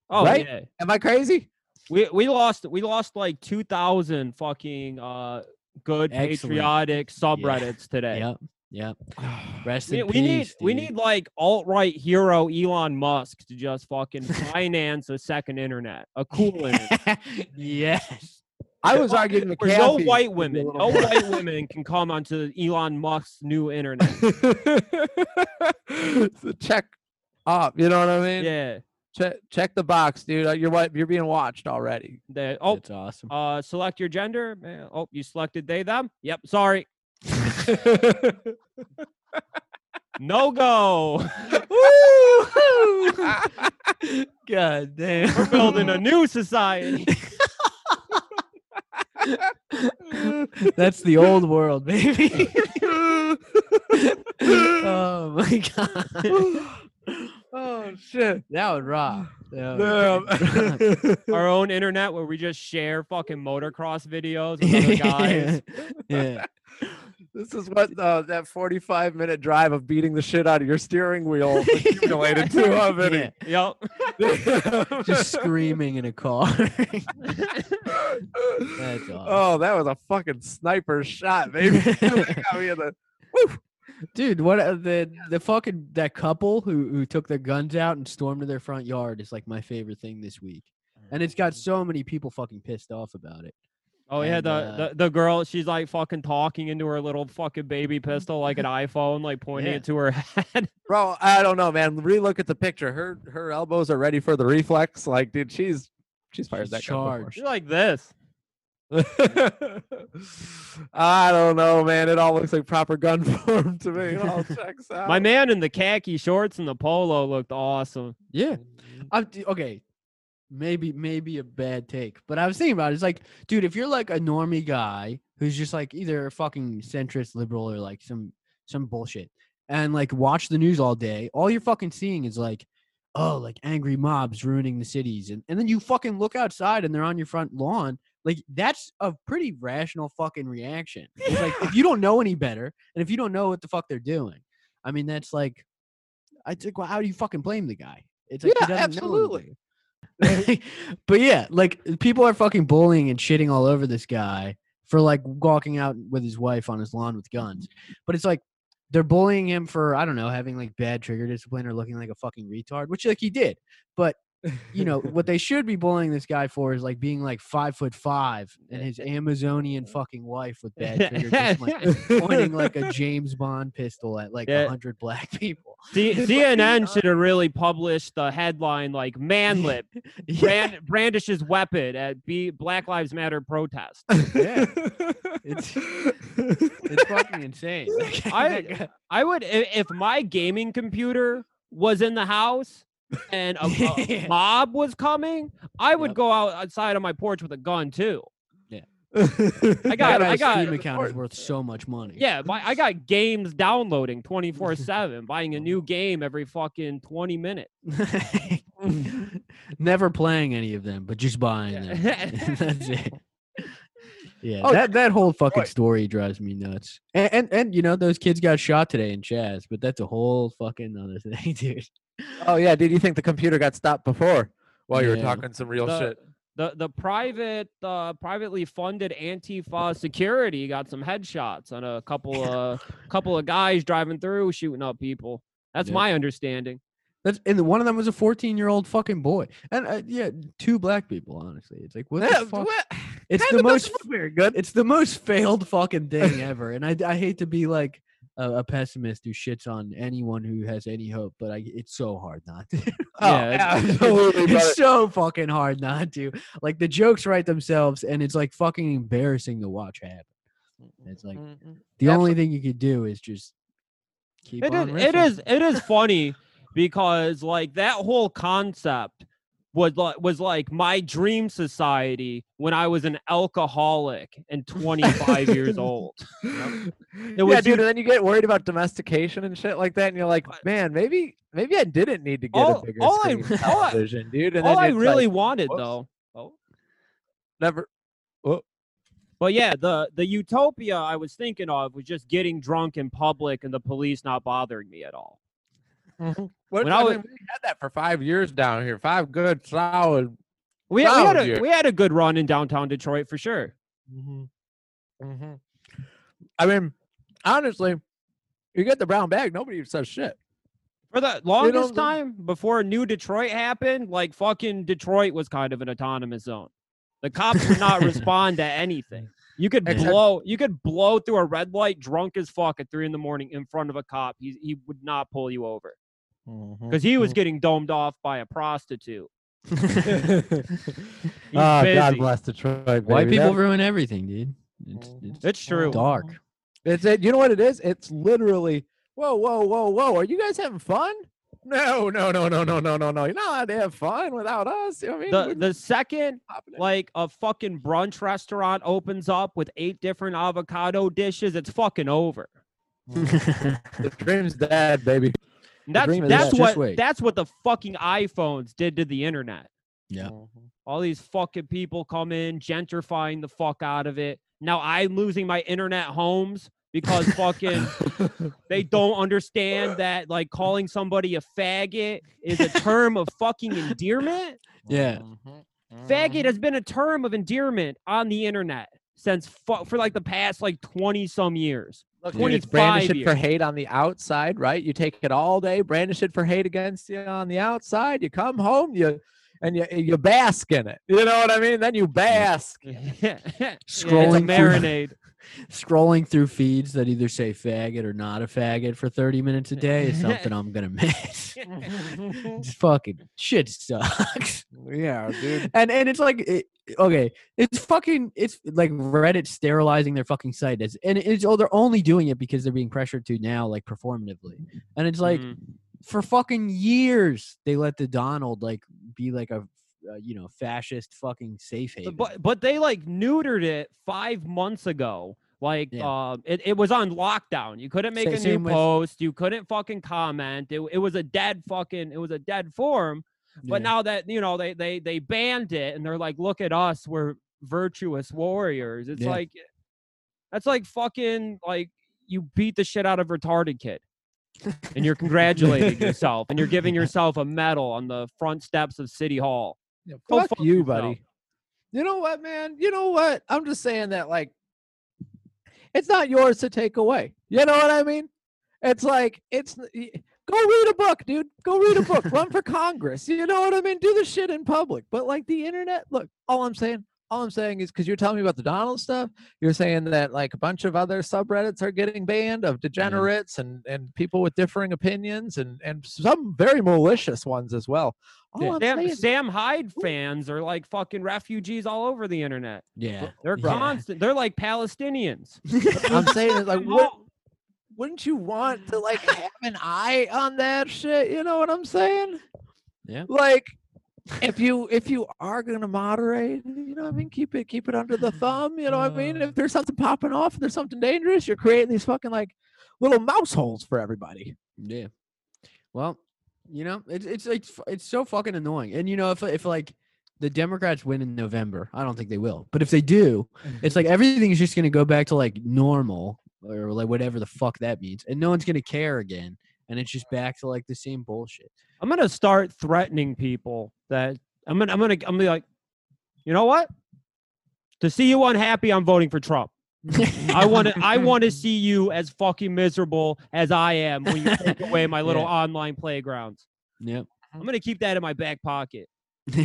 Oh Right? yeah. Am I crazy? We we lost we lost like two thousand fucking uh good Excellent. patriotic subreddits today. Yep. Yep. Rest We, in we need peace. we need like alt right hero Elon Musk to just fucking finance a second internet, a cool internet. yes. I was arguing with Where no white to be a women, little no white women can come onto Elon Musk's new internet. So check up. You know what I mean? Yeah. Check check the box, dude. Uh, You're what you're being watched already. They, oh, it's awesome. uh, select your gender. Eh, Oh, you selected they them. Yep. Sorry. No go. God damn. We're building a new society. That's the old world, baby. oh my god. Oh shit. That would rock. That would rock. Our own internet where we just share fucking motocross videos with other guys. yeah. This is what uh, that 45 minute drive of beating the shit out of your steering wheel accumulated to, huh, Vinny? Yep. Just screaming in a car. That's awesome. Oh, that was a fucking sniper shot, baby. Got me in the- woo. Dude, what uh, the the fucking that couple who who took their guns out and stormed to their front yard is like my favorite thing this week, and it's got so many people fucking pissed off about it. Oh yeah, the, uh, the the girl, she's like fucking talking into her little fucking baby pistol like an iPhone, like pointing Yeah. it to her head. Bro, I don't know, man. Relook at the picture. Her her elbows are ready for the reflex. Like, dude, she's she's fired She's that gun before. charged. She's like this. I don't know, man. It all looks like proper gun form to me. It all checks out. My man in the khaki shorts and the polo looked awesome. Yeah, I, d- okay, maybe maybe a bad take, but I was thinking about it. It's like, dude, if you're like a normie guy who's just like either a fucking centrist liberal or like some some bullshit, and like watch the news all day, all you're fucking seeing is like, oh, like angry mobs ruining the cities, and and then you fucking look outside and they're on your front lawn. Like that's a pretty rational fucking reaction. It's like if you don't know any better, and if you don't know what the fuck they're doing, I mean that's like, I think, well, how do you fucking blame the guy? It's like Yeah, absolutely. but yeah, like uh, people are fucking bullying and shitting all over this guy for like walking out with his wife on his lawn with guns. But it's like they're bullying him for I don't know having like bad trigger discipline or looking like a fucking retard, which like he did. But you know what they should be bullying this guy for is like being like five foot five and his Amazonian fucking wife with bad trigger discipline pointing like a James Bond pistol at like a Yeah. hundred black people. C- CNN uh should have really published the headline like "Manlet Yeah. brand- brandishes weapon at B- Black Lives Matter protest." Yeah. It's- It's fucking insane. I- I would if my gaming computer was in the house and a, a mob was coming, I would Yep. go out outside on my porch with a gun too. I I got- I got- Steam account is worth so much money. Yeah, my, I got games downloading 24 7, buying a new game every fucking 20 minutes. Never playing any of them, but just buying Yeah. them. That's it. Yeah, Oh, that that whole fucking boy. story drives me nuts. And, and and you know those kids got shot today in Chaz, but that's a whole fucking other thing, dude. Oh yeah, did you think the computer got stopped before while you were Yeah. talking some real The- shit? The the private uh, privately funded Antifa security got some headshots on a couple of couple of guys driving through shooting up people. That's Yeah. my understanding. That's and one of them was a 14 year old fucking boy, and uh, yeah, two black people. Honestly, it's like what the fuck? It's the most very good. it's the most failed fucking thing ever. And I, I hate to be like a, a pessimist who shits on anyone who has any hope, but I, it's so hard not to. Oh, Yeah, it's- absolutely, brother. it's so fucking hard not to. Like the jokes write themselves, and it's like fucking embarrassing to watch happen. Mm-hmm, it's like Mm-mm. the Absol- only thing you could do is just keep it on. Is, it is. It is funny because like that whole concept was like was like my dream society when I was an alcoholic and 25 years old. It yeah, dude. you- And then you get worried about domestication and shit like that, and you're like, man, maybe maybe I didn't need to get All- a bigger all screen I- television, dude. And All then I really like, wanted whoops. though. Oh. never. But yeah, the the utopia I was thinking of was just getting drunk in public and the police not bothering me at all. What, When I I mean, we had that for five years down here. Five good solid. We, we had a we had a good run in downtown Detroit for sure. Mm-hmm. I mean, honestly, you get the brown bag, nobody says shit. For the longest time before New Detroit happened, like fucking Detroit was kind of an autonomous zone. The cops would not respond to anything. You could Except- blow you could blow through a red light drunk as fuck at three in the morning in front of a cop. He he would not pull you over. Because he was getting domed off by a prostitute. He's Ah, God bless Detroit. Baby. White people That- ruin everything, dude. It's, Mhm. it's It's true. dark. It's it. You know what it is? It's literally. Whoa, whoa, whoa, whoa! Are you guys having fun? No, no, no, no, no, no, no, no. You're not allowed to have fun without us. You know what I mean? The We're the second like a fucking brunch restaurant opens up with eight different avocado dishes, it's fucking over. the dream's dead, baby. And that's that's dead. What wait. that's what the fucking iPhones did to the internet. Yeah. Mm-hmm. All these fucking people come in, gentrifying the fuck out of it. Now I'm losing my internet homes because fucking they don't understand that like calling somebody a faggot is a term of fucking endearment. Yeah. Mm-hmm. Faggot has mm-hmm. been a term of endearment on the internet since fu- for like the past like 20 some years. Look, dude, it's 25 brandish it for hate on the outside, right? You take it all day, brandish it for hate against you on the outside. You come home, you and you you bask in it. You know what I mean? Then you bask. yeah, it's a Scrolling through- marinade. Scrolling through feeds that either say faggot or not a faggot for 30 minutes a day is something I'm gonna miss. Just fucking shit sucks. yeah, dude. And and it's like it, okay, it's fucking it's like Reddit sterilizing their fucking site as and it's oh they're only doing it because they're being pressured to now like performatively. And it's like Mhm. for fucking years they let the Donald like be like a uh, you know fascist fucking safe haven. but but they like neutered it five months ago. Like Yeah. uh, it, it was on lockdown. You couldn't make Sa- a new same with- post. You couldn't fucking comment. It, it was a dead fucking. It was a dead forum. But Yeah. now that you know they they they banned it and they're like, look at us, we're virtuous warriors. It's Yeah. like that's like fucking like you beat the shit out of retarded kid. and you're congratulating yourself and you're giving yourself a medal on the front steps of City Hall. Yeah, Go fuck, fuck you, yourself. buddy. You know what, man? You know what? I'm just saying that like it's not yours to take away. You know what I mean? It's like it's go read a book, dude. Go read a book. Run for Congress. You know what I mean? Do the shit in public. But like the internet, look, all I'm saying, all I'm saying is because you're telling me about the Donald stuff, you're saying that like a bunch of other subreddits are getting banned of degenerates and and people with differing opinions and and some very malicious ones as well. All Yeah. Sam, saying, Sam Hyde fans are like fucking refugees all over the internet. yeah. They're Yeah. constant. They're like Palestinians. I'm saying is like what wouldn't you want to like have an eye on that shit? You know what I'm saying? Yeah. Like if you if you are gonna moderate, you know what I mean, keep it keep it under the thumb, you know what I mean? Uh. If there's something popping off, there's something dangerous, you're creating these fucking like little mouse holes for everybody. Yeah. Well, you know, it's it's it's it's so fucking annoying. And you know, if if like the Democrats win in November, I don't think they will. But if they do, it's like everything's just gonna go back to like normal or like whatever the fuck that means, and no one's gonna care again. And it's just back to like the same bullshit. I'm gonna start threatening people that I'm gonna I'm gonna I'm gonna be like, you know what? To see you unhappy, I'm voting for Trump. I want to I want to see you as fucking miserable as I am when you take away my little Yeah. online playgrounds. Yep. I'm gonna keep that in my back pocket.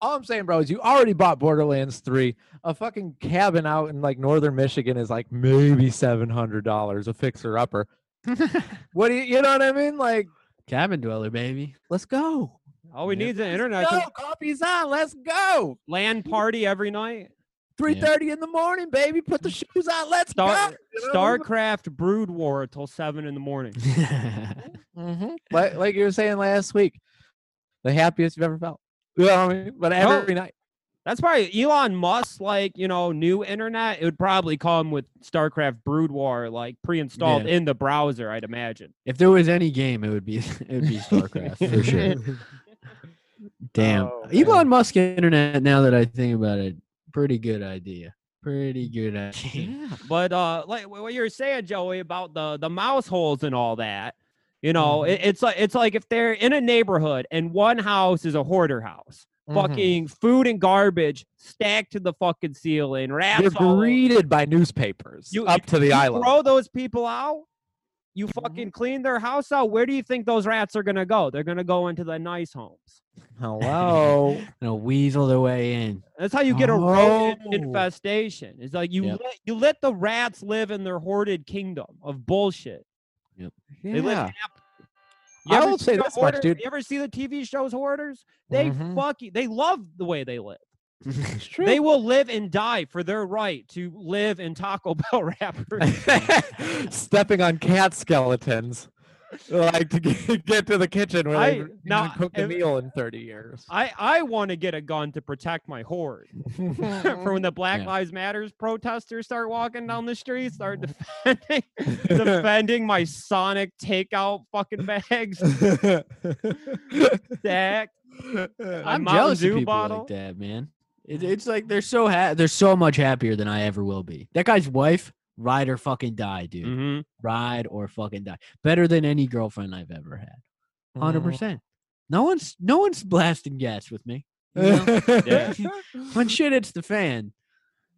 All I'm saying, bro, is you already bought Borderlands 3. A fucking cabin out in like northern Michigan is like maybe seven hundred dollars, a fixer upper. What do you you know what I mean? Like, Cabin dweller, baby. let's go. All we Yep. need is an internet Let's go. Coffee's on. Let's go. land party every night. Three thirty in the morning, baby. Put the shoes on. Let's Star- go. Starcraft Brood War till seven in the morning. Mhm. Like, like you were saying last week, the happiest you've ever felt. You know what I mean? But every night. That's probably Elon Musk, like, you know, new internet. It would probably come with StarCraft Brood War, like pre installed Yeah. in the browser, I'd imagine. if there was any game, it would be it would be StarCraft for sure. Damn. Oh, Elon Musk internet, now that I think about it, pretty good idea. Pretty good idea. Yeah. But uh like what you're saying, Joey, about the the mouse holes and all that, you know, it, it's like it's like if they're in a neighborhood and one house is a hoarder house. Mhm. Fucking food and garbage stacked to the fucking ceiling. Rats You're greeted by newspapers You- up to the you island. throw those people out. You Mhm. fucking clean their house out. Where do you think those rats are gonna go? They're gonna go into the nice homes. Hello. And weasel their way in. That's how you get a rodent Oh. infestation. It's like you Yep. let, you let the rats live in their hoarded kingdom of bullshit. They live yeah. hap- You I will say this much, dude. You ever see the TV shows Hoarders? They Mhm. fucking they love the way they live. It's true. They will live and die for their right to live in Taco Bell wrappers. Stepping on cat skeletons. Like to get, get to the kitchen where I- they now, haven't cooked a meal in 30 years. I I want to get a gun to protect my hoard. for when the Black Yeah. Lives Matters protesters start walking down the street, start mm-hmm. defending defending my Sonic takeout fucking bags stacked. Uh, I'm Mountain jealous Dew of people bottle? like that, man. It, it's like they're so ha- they're so much happier than I ever will be. That guy's wife, ride or fucking die, dude. hmm Ride or fucking die. Better than any girlfriend I've ever had. 100 Mm-hmm. percent. No one's no one's blasting gas with me. you know? Yeah. when shit hits the fan,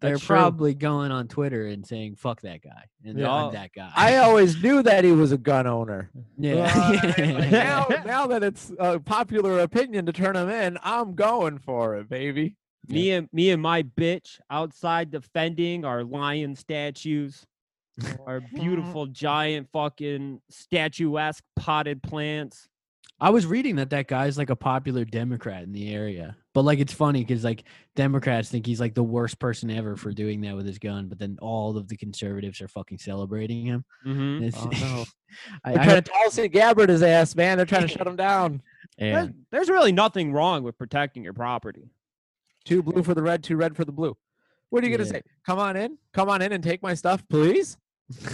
they're That's true. probably going on Twitter and saying "fuck that guy" and Yeah. I'm that guy. I always knew that he was a gun owner. yeah. Uh, now, now that it's a popular opinion to turn him in, I'm going for it, baby. Me and me and my bitch outside defending our lion statues, our beautiful giant fucking statuesque potted plants. I was reading that that guy's like a popular Democrat in the area, but like it's funny because like Democrats think he's like the worst person ever for doing that with his gun, but then all of the conservatives are fucking celebrating him. Mm-hmm. It's- Oh, no. I, They're I trying hope- to Tulsi Gabbard his ass, man. They're trying to shut him down. yeah. There's, there's really nothing wrong with protecting your property. Two blue for the red, two red for the blue. What are you gonna say? Come on in, come on in and take my stuff, please.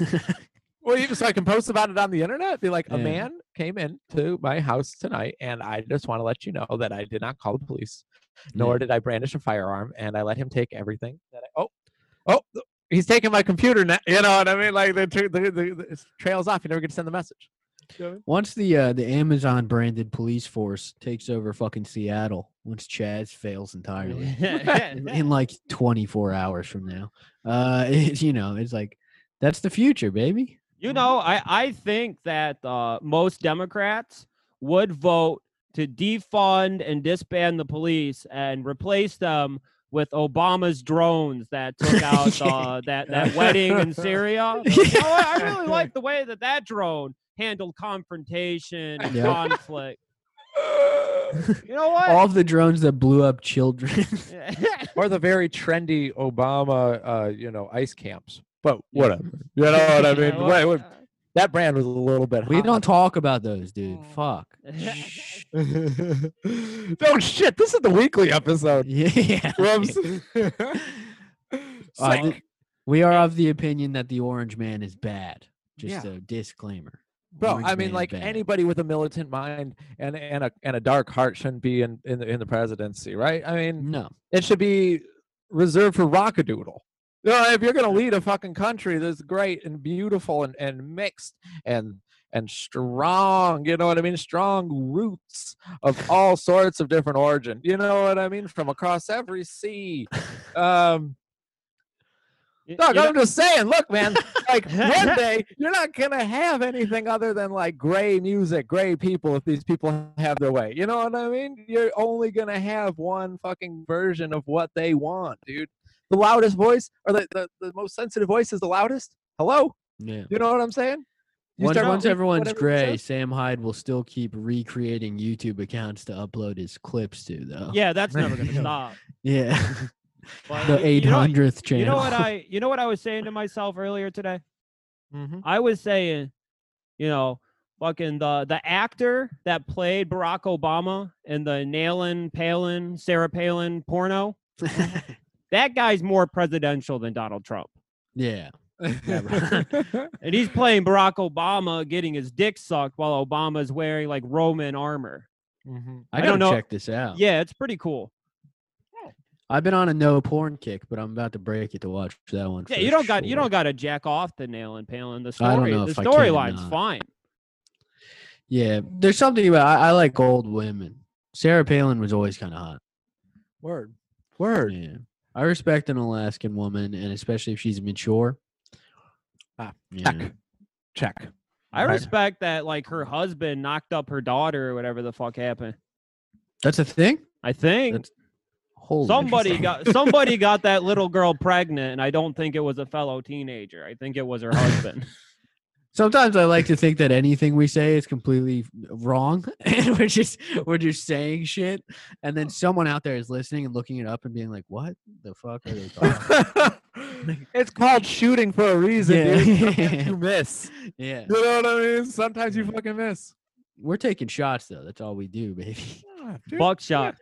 Well, you so I can post about it on the internet. Be like, a man came into my house tonight, and I just want to let you know that I did not call the police, nor Yeah. did I brandish a firearm, and I let him take everything that I. Oh, oh, he's taking my computer now. You know what I mean? Like the, the, the, the trails off. You never get to send the message. Once the uh, the Amazon branded police force takes over fucking Seattle, once Chaz fails entirely in, in like 24 hours from now, uh, it's you know it's like that's the future, baby. You know, I, I think that uh, most Democrats would vote to defund and disband the police and replace them with Obama's drones that took out uh, that, that wedding in Syria. What? I really like the way that that drone handled confrontation and Yeah. conflict. You know what? All of the drones that blew up children. or the very trendy Obama, uh, you know, ice camps. But whatever. You know what I mean? well, Wait, wait, that brand was a little bit. we hot. don't talk about those, dude. Fuck. oh shit! This is the weekly episode. Yeah. Uh, th- we are of the opinion that the Orange Man is bad. Just Yeah. a disclaimer. Bro, I mean, like bad. anybody with a militant mind and and a and a dark heart shouldn't be in in the, in the presidency, right? I mean, No. it should be reserved for Rockadoodle. You know, if you're gonna lead a fucking country that's great and beautiful and, and mixed and and strong, you know what I mean? Strong roots of all sorts of different origin. You know what I mean? From across every sea. Um Doug, you know- I'm just saying, look, man, like one day you're not gonna have anything other than like gray music, gray people if these people have their way. You know what I mean? You're only gonna have one fucking version of what they want, dude. The loudest voice or the, the, the most sensitive voice is the loudest. Hello? Yeah. You know what I'm saying? You Once, once everyone's gray. Sam Hyde will still keep recreating YouTube accounts to upload his clips to, though. yeah, that's never gonna stop. Yeah. But the y- you know- 800th channel. You know what I you know what I was saying to myself earlier today? Mhm. I was saying, you know, fucking the the actor that played Barack Obama in the Nailin Palin, Sarah Palin porno, that guy's more presidential than Donald Trump. yeah. And he's playing Barack Obama getting his dick sucked while Obama's wearing like Roman armor. Mhm. I, I gotta don't know- check this out. Yeah, it's pretty cool. I've been on a no porn kick, but I'm about to break it to watch that one. Yeah, you don't got you don't got to jack off the Nailin Palin. The story the if I can or storyline's fine. Yeah, there's something about I, I like old women. Sarah Palin was always kind of hot. Word. Word. Yeah, I respect an Alaskan woman, and especially if she's mature. Ah, yeah. Check. Check. I Right. respect that like her husband knocked up her daughter or whatever the fuck happened. That's a thing. I think That's Holy somebody got somebody got that little girl pregnant, and I don't think it was a fellow teenager. I think it was her husband. Sometimes I like to think that anything we say is completely wrong, and we're just we're just saying shit, and then someone out there is listening and looking it up and being like, "What the fuck are they talking?" it's called shooting for a reason, Yeah. dude. You miss. yeah, You know what I mean? Sometimes you fucking miss. we're taking shots though. That's all we do, baby. Ah, dude. Buckshot.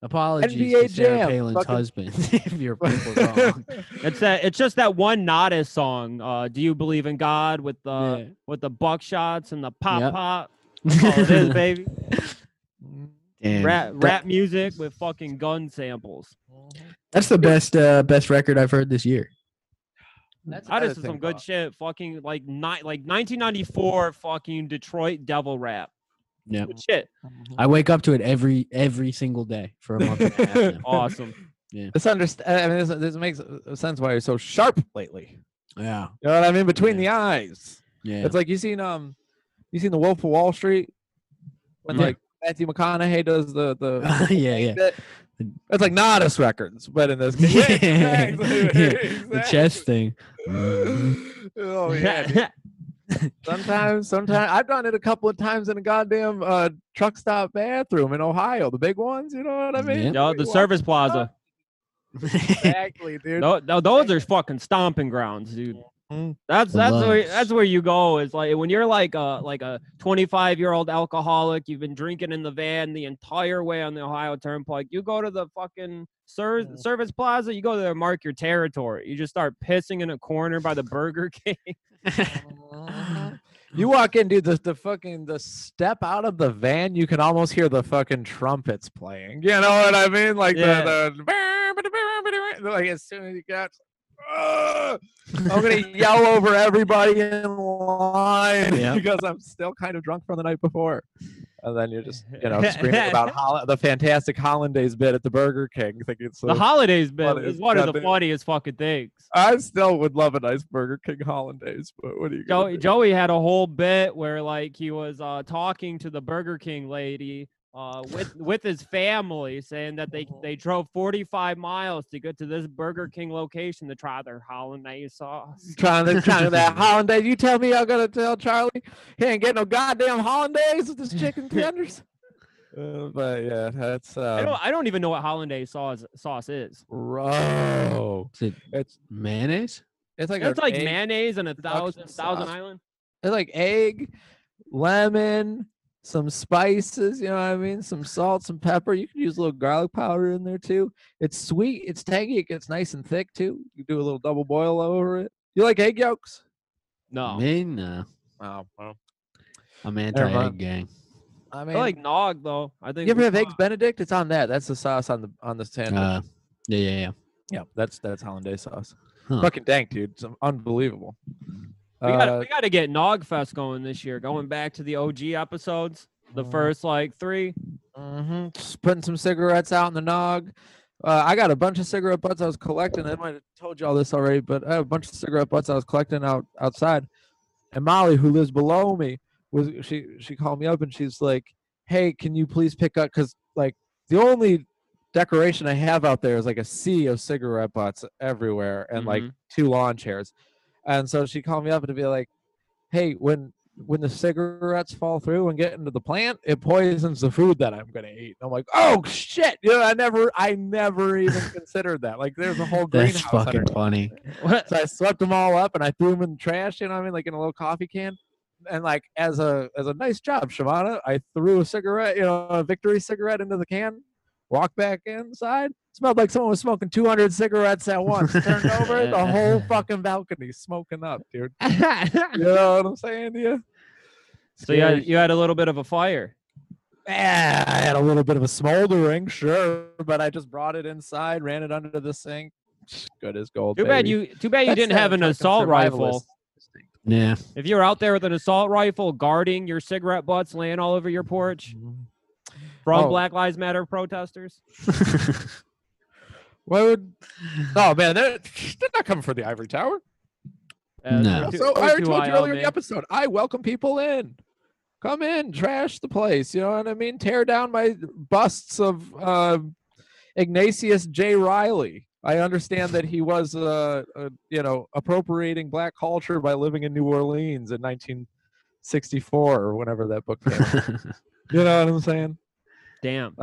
Apologies NBA to Sarah Jam, Palin's fucking- husband if you're people wrong. It's that. It's just that one Nada song. Uh, Do you believe in God with the Yeah. with the buckshots and the pop Yep. pop? That's all it is, baby. Damn, Rap that- rap music with fucking gun samples. That's the best uh, best record I've heard this year. That's I another just some thing good about- shit. Fucking like ni- like 1994 fucking Detroit devil rap. Yeah, Good shit. I wake up to it every every single day for a month and a half. now. Awesome. Yeah. This understand. I mean, this, this makes uh, sense why you're so sharp lately. Yeah. You know what I mean? Between Yeah. the eyes. Yeah. It's like you seen um, you seen the Wolf of Wall Street when Yeah. like Matthew McConaughey does the the. yeah, yeah. bit? It's like Nodus Records, but in this case, Yeah, exactly, the chest thing. oh yeah. dude. Sometimes, sometimes I've done it a couple of times in a goddamn uh, truck stop bathroom in Ohio, the big ones. You know what I mean? Yo, the You walk- service plaza. Exactly, dude. Tho- tho- those are fucking stomping grounds, dude. Mm. That's that's where that's where you go. Is like when you're like a like a 25 year old alcoholic, you've been drinking in the van the entire way on the Ohio Turnpike. You go to the fucking ser- Mm. service plaza. You go there, and mark your territory. You just start pissing in a corner by the Burger King. You walk in, dude. The, the fucking the step out of the van, you can almost hear the fucking trumpets playing. You know what I mean? Like Yeah. the, the like as soon as you get, "Ugh," I'm gonna yell over everybody in line Yeah. because I'm still kind of drunk from the night before. And then you're just, you know, screaming about the fantastic Hollandaise bit at the Burger King. Think it's the Hollandaise bit is one of the funniest fucking things. I still would love a nice Burger King Hollandaise, but what are you? Joey, do? Joey had a whole bit where like he was uh, talking to the Burger King lady uh, with with his family, saying that they they drove 45 miles to get to this Burger King location to try their hollandaise sauce. trying to trying to that hollandaise. You tell me I'm gonna tell Charlie he ain't getting no goddamn hollandaise with his chicken tenders. Uh, but yeah, that's I um, don't I don't even know what hollandaise sauce sauce is. bro. Is it It's mayonnaise? it's like It's like egg- mayonnaise and a thousand thousand sauce. island. It's like egg, lemon, some spices. You know what I mean? Some salt, some pepper. You can use a little garlic powder in there too. It's sweet. It's tangy. It gets nice and thick too. You do a little double boil over it. You like egg yolks? No, Me? No. Oh, well. I'm mind. anti-egg gang. I I mean, like nog though. I think you ever we- have eggs Benedict? It's on that. That's the sauce on the on the sandwich. Uh, yeah, yeah, yeah. Yeah, that's that's hollandaise sauce. Huh. Fucking dank, dude. It's unbelievable. We got Uh, we got to get Nog Fest going this year. Going back to the OG episodes, the Mhm. first like three. mhm, Just putting some cigarettes out in the nog. Uh, I got a bunch of cigarette butts I was collecting. I might have told you all this already, but I have a bunch of cigarette butts I was collecting out outside. And Molly, who lives below me, was she she called me up and she's like, "Hey, can you please pick up? Because like the only decoration I have out there is like a sea of cigarette butts everywhere and like Mhm. two lawn chairs. And so she called me up to be like, "Hey, when when the cigarettes fall through and get into the plant, it poisons the food that I'm gonna eat." I'm like, "Oh shit!" You know, I never, I never even considered that. Like, there's a whole That's greenhouse. fucking funny. So I swept them all up and I threw them in the trash. You know what I mean? Like in a little coffee can. And like as a as a nice job, Shimano, I threw a cigarette, you know, a victory cigarette into the can. Walked back inside. Smelled like someone was smoking 200 cigarettes at once. Turned over, the whole fucking balcony smoking up, dude. You know what I'm saying to you? so you had, you had a little bit of a fire. Yeah, I had a little bit of a smoldering, sure, but I just brought it inside, ran it under the sink. Good as gold. Too bad you too bad you That's didn't have an assault rifle. Yeah. If you were out there with an assault rifle guarding your cigarette butts laying all over your porch mm-hmm. From Oh. Black Lives Matter protesters. Why would? Oh man, they're, they're not coming for the ivory tower. Uh, No. too- So I already told you earlier in the episode, I welcome people in. Come in, trash the place. You know what I mean? Tear down my busts of uh, Ignatius J. Reilly. I understand that he was, uh, uh, you know, appropriating black culture by living in New Orleans in 1964 or whenever that book came. you know what I'm saying? Damn.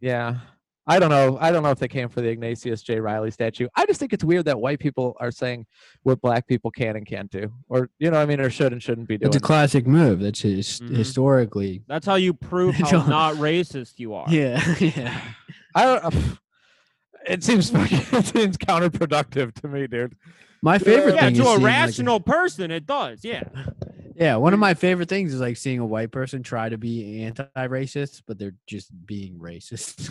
Yeah. I don't know. I don't know if they came for the Ignatius J. Reilly statue. I just think it's weird that white people are saying what black people can and can't do, or you know, what I mean, or should and shouldn't be doing. it's a classic move. That's his, Mhm. historically. That's how you prove how Don't- racist you are. Yeah. Yeah. I don't. It seems fucking, it seems counterproductive to me, dude. My favorite Yeah, thing to is a seeing, like, rational person, it does. Yeah. Yeah, one of my favorite things is like seeing a white person try to be anti-racist, but they're just being racist.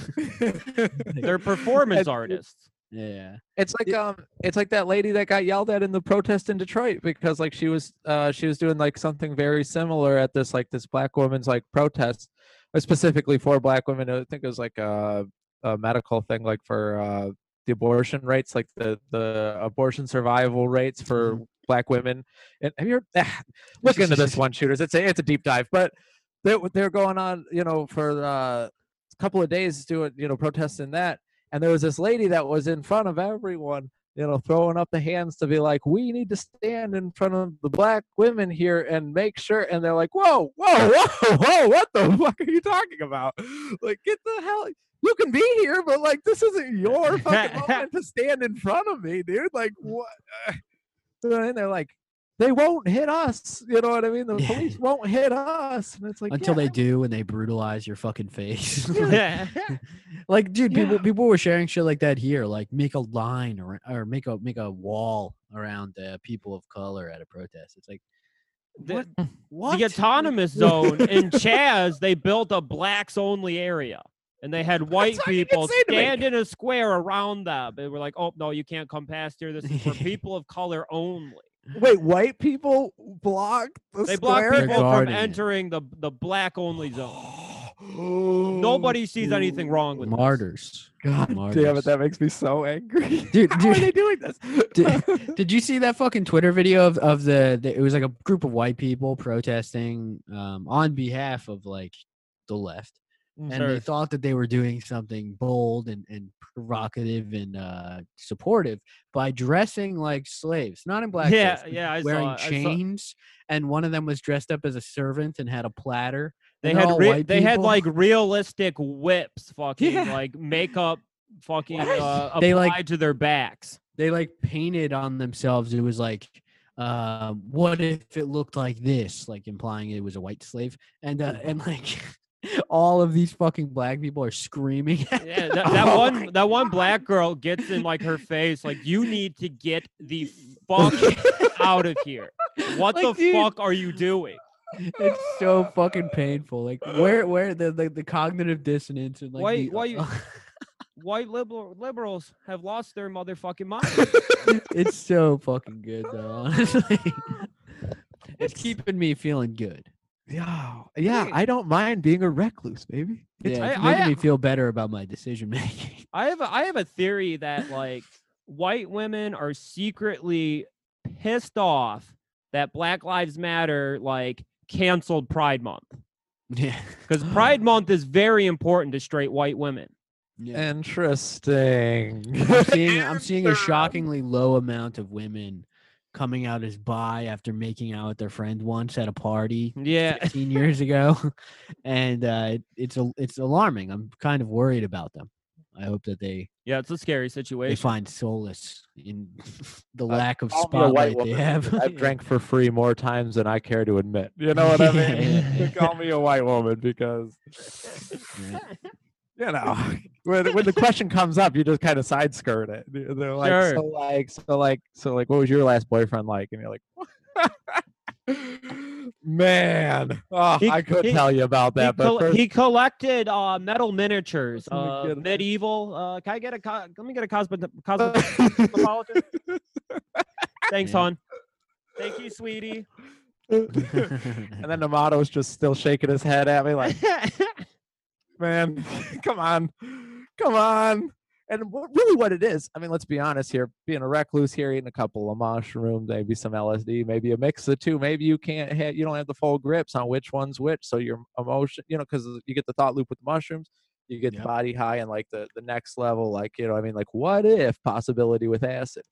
They're performance artists. yeah. It's like um, it's like that lady that got yelled at in the protest in Detroit because like she was uh she was doing like something very similar at this like this black woman's like protest, uh, specifically for black women. I think it was like uh a medical thing, like for uh, the abortion rates, like the the abortion survival rates for Mm-hmm. Black women. And have you heard, ah, look into this one, shooters? It's a it's a deep dive, but they they're going on, you know, for uh, a couple of days doing, you know, protesting that. And there was this lady that was in front of everyone, you know, throwing up the hands to be like, we need to stand in front of the black women here and make sure. And they're like, whoa, whoa, whoa, whoa, what the fuck are you talking about? Like, get the hell. You can be here, but like, this isn't your fucking moment to stand in front of me, dude. Like, what? And they're like, they won't hit us. You know what I mean? The Yeah. police won't hit us. And it's like, Until yeah, they do and they brutalize your fucking face. Yeah. like, dude, people Yeah. people were sharing shit like that here. Like, make a line or or make a make a wall around uh, people of color at a protest. It's like, The, what? the autonomous zone in Chaz, they built a blacks only area. And they had white people say to stand in a square around them. They were like, "Oh no, you can't come past here. This is for people of color only." Wait, white people blocked the They block square? They're people from entering the the black only zone. Nobody sees anything wrong with this. martyrs. God damn it, that makes me so angry. Dude, How are they doing this? Did, did you see that fucking Twitter video of, of the, the? It was like a group of white people protesting um, on behalf of like the left, and Sure. they thought that they were doing something bold and, and provocative and uh, supportive by dressing like slaves, not in black. Yeah, but yeah, I wearing saw it. I chains, and one of them was dressed up as a servant and had a platter. They had re- they had like realistic whips, fucking Yeah. like makeup, fucking uh, They, like- to their backs. they like painted on themselves. It was like, um, what if it looked like this? Like implying it was a white slave, and uh, and like all of these fucking black people are screaming. at Yeah, that, that Oh one that one black girl gets in like her face, like you need to get the fuck out of here. What Like, the dude, fuck are you doing? it's so fucking painful. Like where where the the, the cognitive dissonance and like Why- the- why you- uh, White liberal liberals have lost their motherfucking mind. it's so fucking good though. Honestly, it's keeping me feeling good. Yeah, yeah, I don't mind being a recluse, baby. It's yeah, it's I- making me feel better about my decision making. I have a, I have a theory that like white women are secretly pissed off that Black Lives Matter like canceled Pride Month yeah. because Pride Month is very important to straight white women. yeah. Interesting. I'm seeing I'm seeing a shockingly low amount of women coming out as bi after making out with their friend once at a party Yeah, 15 years ago, and uh, it's a, it's alarming. I'm kind of worried about them. I hope that they yeah, it's a scary situation they find solace in the Uh, lack of Call me spotlight they have. I've drank for free more times than I care to admit. You know what I mean? yeah, yeah. Call me a white woman because Yeah. You know when when the question comes up, you just kind of side skirt it. They're like, Sure. so like, so like, so like, what was your last boyfriend like? And you're like, man, oh, He- I could he- tell you about He, that, but col- first, he collected uh, metal miniatures, Let uh, get medieval. Uh, can I get a co- let me get a cosmo- cosmopolitan? Thanks, Yeah. hon. Thank you, sweetie. and then Amato's just still shaking his head at me like, man, come on, come on. And really, what it is, I mean, let's be honest here. Being a recluse here, eating a couple of mushrooms, maybe some LSD, maybe a mix of two. Maybe you can't have, you don't have the full grips on which one's which. So your emotion, you know, because you get the thought loop with the mushrooms, you get Yep. the body high and like the the next level, like you know, I mean, like what if possibility with acid,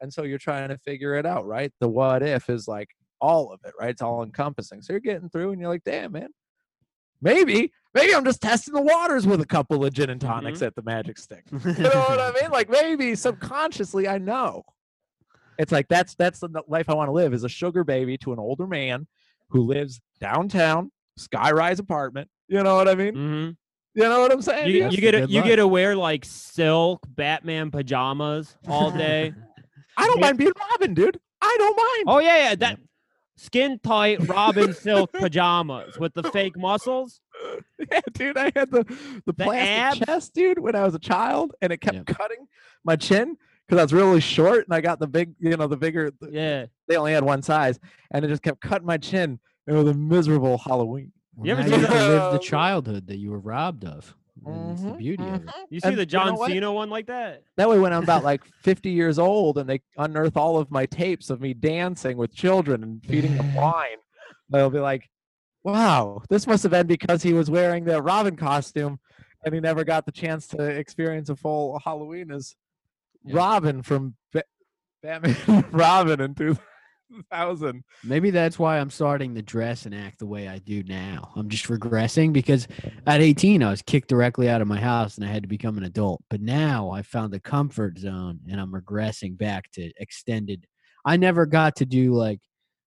and so you're trying to figure it out, right? The what if is like all of it, right? It's all encompassing. So you're getting through, and you're like, damn, man, maybe, maybe I'm just testing the waters with a couple of gin and tonics at the Magic Stick. You know what I mean? Like maybe subconsciously, I know. It's like that's that's the life I want to live as a sugar baby to an older man who lives downtown, skyrise apartment. You know what I mean? hmm You know what I'm saying? You, dude? you get to good you luck. get to wear like silk Batman pajamas all day. I don't yeah. mind being Robin, dude. I don't mind. oh yeah, yeah, that skin tight Robin silk pajamas with the fake muscles. Yeah, dude, I had the the, The plastic abs? chest, dude, when I was a child, and it kept Yep. cutting my chin because I was really short, and I got the big, you know, the bigger. the- Yeah. They only had one size, and it just kept cutting my chin. It was a miserable Halloween. Well, You ever now see you get to live the the- childhood that you were robbed of. and it's the mm-hmm, beauty of it. Mm-hmm. You see And the you know John? Cena one like that? That way, when I'm about like 50 years old and they unearth all of my tapes of me dancing with children and feeding them wine, they'll be like, wow, this must have been because he was wearing the Robin costume and he never got the chance to experience a full Halloween as Yeah. Robin from ba- Batman Robin in 2000. Maybe that's why I'm starting to dress and act the way I do now. I'm just regressing because at 18 I was kicked directly out of my house and I had to become an adult. But now I found the comfort zone and I'm regressing back to extended. I never got to do like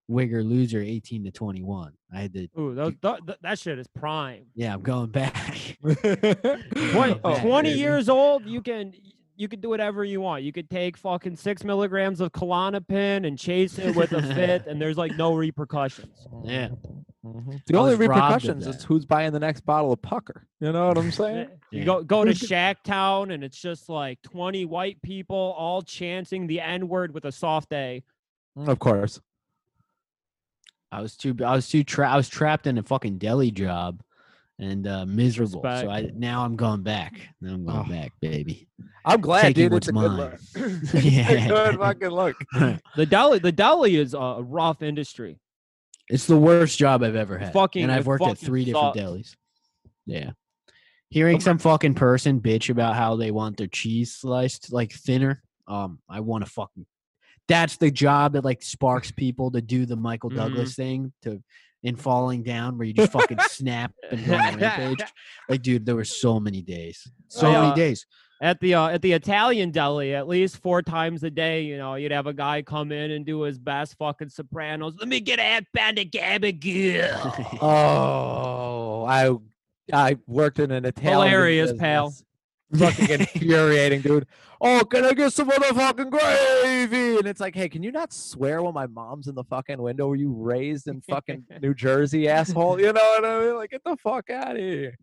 wig or loser 18 to 21. I had to Ooh, those, th- th- that shit is prime. yeah, I'm going back. 20, Oh, 20 baby. years old, you can you can do whatever you want. You could take fucking six milligrams of Klonopin and chase it with a fit, and there's like no repercussions. Yeah. Mhm. The I only was robbed of repercussions is who's buying the next bottle of pucker. You know what I'm saying? You Yeah. go go to Who's g- Shacktown, and it's just like 20 white people all chanting the N word with a soft A. of course. I was too I was too tra- I was trapped in a fucking deli job and uh miserable. So I now I'm going back. Now I'm going Oh. back, baby. I'm glad, Taking dude. It's a good mine. look. Yeah. good fucking look. The deli, the deli is a rough industry. It's the worst job I've ever had. Fucking- and I've worked at three different sucks. delis. Yeah. Hearing some fucking person bitch about how they want their cheese sliced like thinner. Um, I want to fucking that's the job that like sparks people to do the Michael Mm-hmm. Douglas thing to in falling down where you just fucking snap and go on rampage. Like, dude, there were so many days. So Uh, many days. At the uh, at the Italian deli, at least four times a day, you know, you'd have a guy come in and do his best fucking Sopranos. Let me get a pound of gabagool. Oh, I I worked in an Italian. Hilarious, pal. Fucking infuriating, dude. Oh, can I get some motherfucking gravy? And it's like, hey, can you not swear when my mom's in the fucking window? Were you raised in fucking New Jersey, asshole? You know what I mean? Like, get the fuck out of here.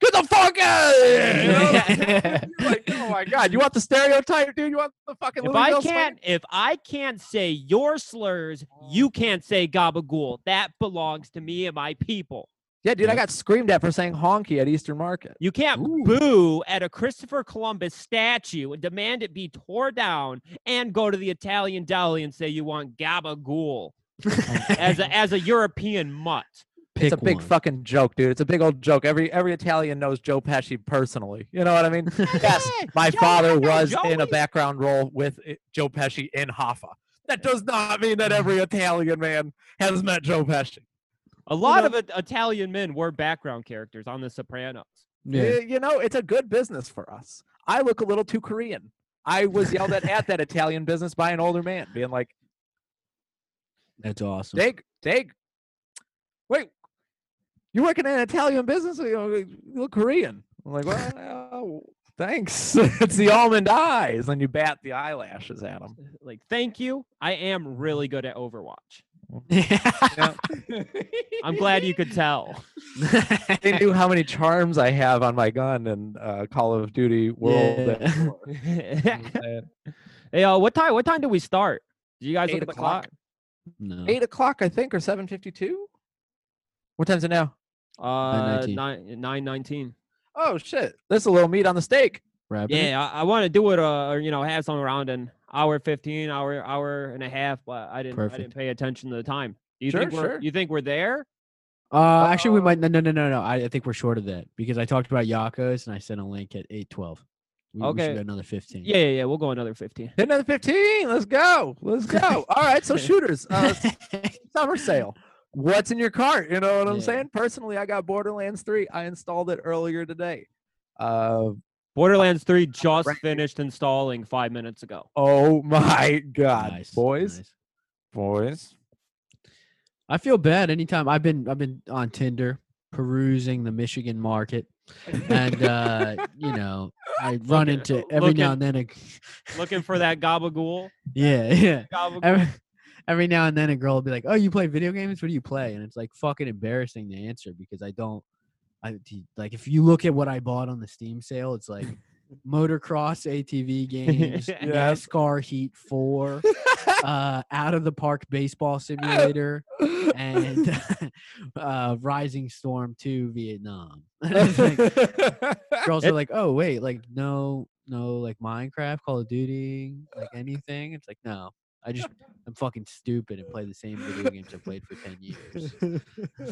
Get the fuck out of here. You know what I'm saying? You're like, oh my god, you want the stereotype, dude? You want the fucking if I can't if I can't say your slurs, you can't say gabagool. That belongs to me and my people. Yeah, dude, I got screamed at for saying honky at Eastern Market. You can't Ooh. boo at a Christopher Columbus statue and demand it be tore down and go to the Italian deli and say you want gabagool as a as a European mutt. Pick it's a big one. fucking joke, dude. It's a big old joke. Every every Italian knows Joe Pesci personally. You know what I mean? yes, my Joey, father I know was in a background role with eh, Joe Pesci in Hoffa. That does not mean that mm. every Italian man has met Joe Pesci. A lot know- of it, Italian men were background characters on The Sopranos. Yeah. You know, it's a good business for us. I look a little too Korean. I was yelled at at that Italian business by an older man, being like, That's awesome. Dig, dig. Wait, you working in an Italian business? You, you look Korean. I'm like, well, thanks. it's the almond eyes. And you bat the eyelashes at them. Like, thank you. I am really good at Overwatch. Yeah. I'm glad you could tell. they knew how many charms I have on my gun in uh, Call of Duty World. Yeah. Hey, And uh, what time? What time do we start? Do you guys look Eight at the o'clock. clock? no. Eight o'clock, I think, or seven fifty-two. What time's it now? Uh, 9:19. nine nine nineteen. Oh shit! There's a little meat on the steak. Wrapping it? Yeah, I, I want to do it. Uh, or, you know, have some around an hour fifteen, hour hour and a half, but I didn't. I didn't pay attention to the time. You Sure, think we're, sure. You think we're there? Uh, actually, we Uh, might. No, no, no, no, no. I, I think we're short of that because I talked about Yakos and I sent a link at eight twelve. We, we Okay. should go another fifteen. Yeah, yeah, yeah. We'll go another fifteen. Another fifteen. Let's go. Let's go. All right. So shooters. Uh, summer sale. What's in your cart? You know what I'm Yeah. saying? Personally, I got Borderlands 3. I installed it earlier today. Uh, Borderlands Three just Right. finished installing five minutes ago. oh my god, Nice, boys, nice. boys. I feel bad anytime I've been I've been on Tinder perusing the Michigan market, and uh, you know I run Looking- into every now and then. A, Looking for that gabagool. yeah, yeah. Gabagool. Every, every now and then a girl will be like, "Oh, you play video games? What do you play?" And it's like fucking embarrassing to answer because I don't. I like if you look at what I bought on the Steam sale, it's like motocross ATV games, Yes. NASCAR Heat 4, uh, out of the park baseball simulator, and uh, Rising Storm 2 Vietnam. Like, girls are like, oh, wait, like, no, no, like Minecraft, Call of Duty, like anything. It's like, no, I just, I'm fucking stupid and play the same video games I played for 10 years.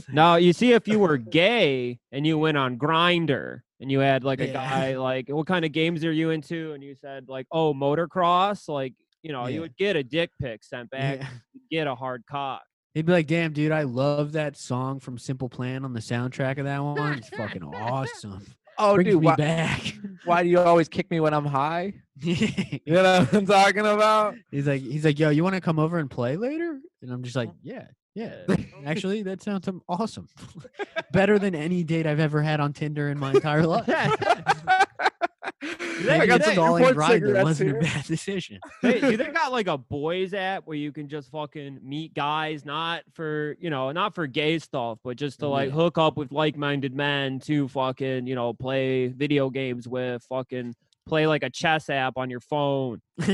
Now you see if you were gay and you went on Grindr and you had like a Yeah. guy like what kind of games are you into and you said like oh motocross like you know you would get a dick pic sent back Yeah. you'd get a hard cock. He'd be like, damn, dude, I love that song from Simple Plan on the soundtrack of that one. It's fucking awesome. Oh, dude, why, back. why do you always kick me when I'm high? You know what I'm talking about? he's like, he's like, yo, you want to come over and play later? And I'm just like, mm-hmm. yeah, yeah. Actually, that sounds awesome. Better than any date I've ever had on Tinder in my entire life. Maybe Maybe got some installing Newport Grindr wasn't here. a bad decision. Hey, do they got like a boys app where you can just fucking meet guys, not for you know, not for gay stuff, but just to like Yeah. hook up with like-minded men to fucking you know play video games with, fucking play like a chess app on your phone.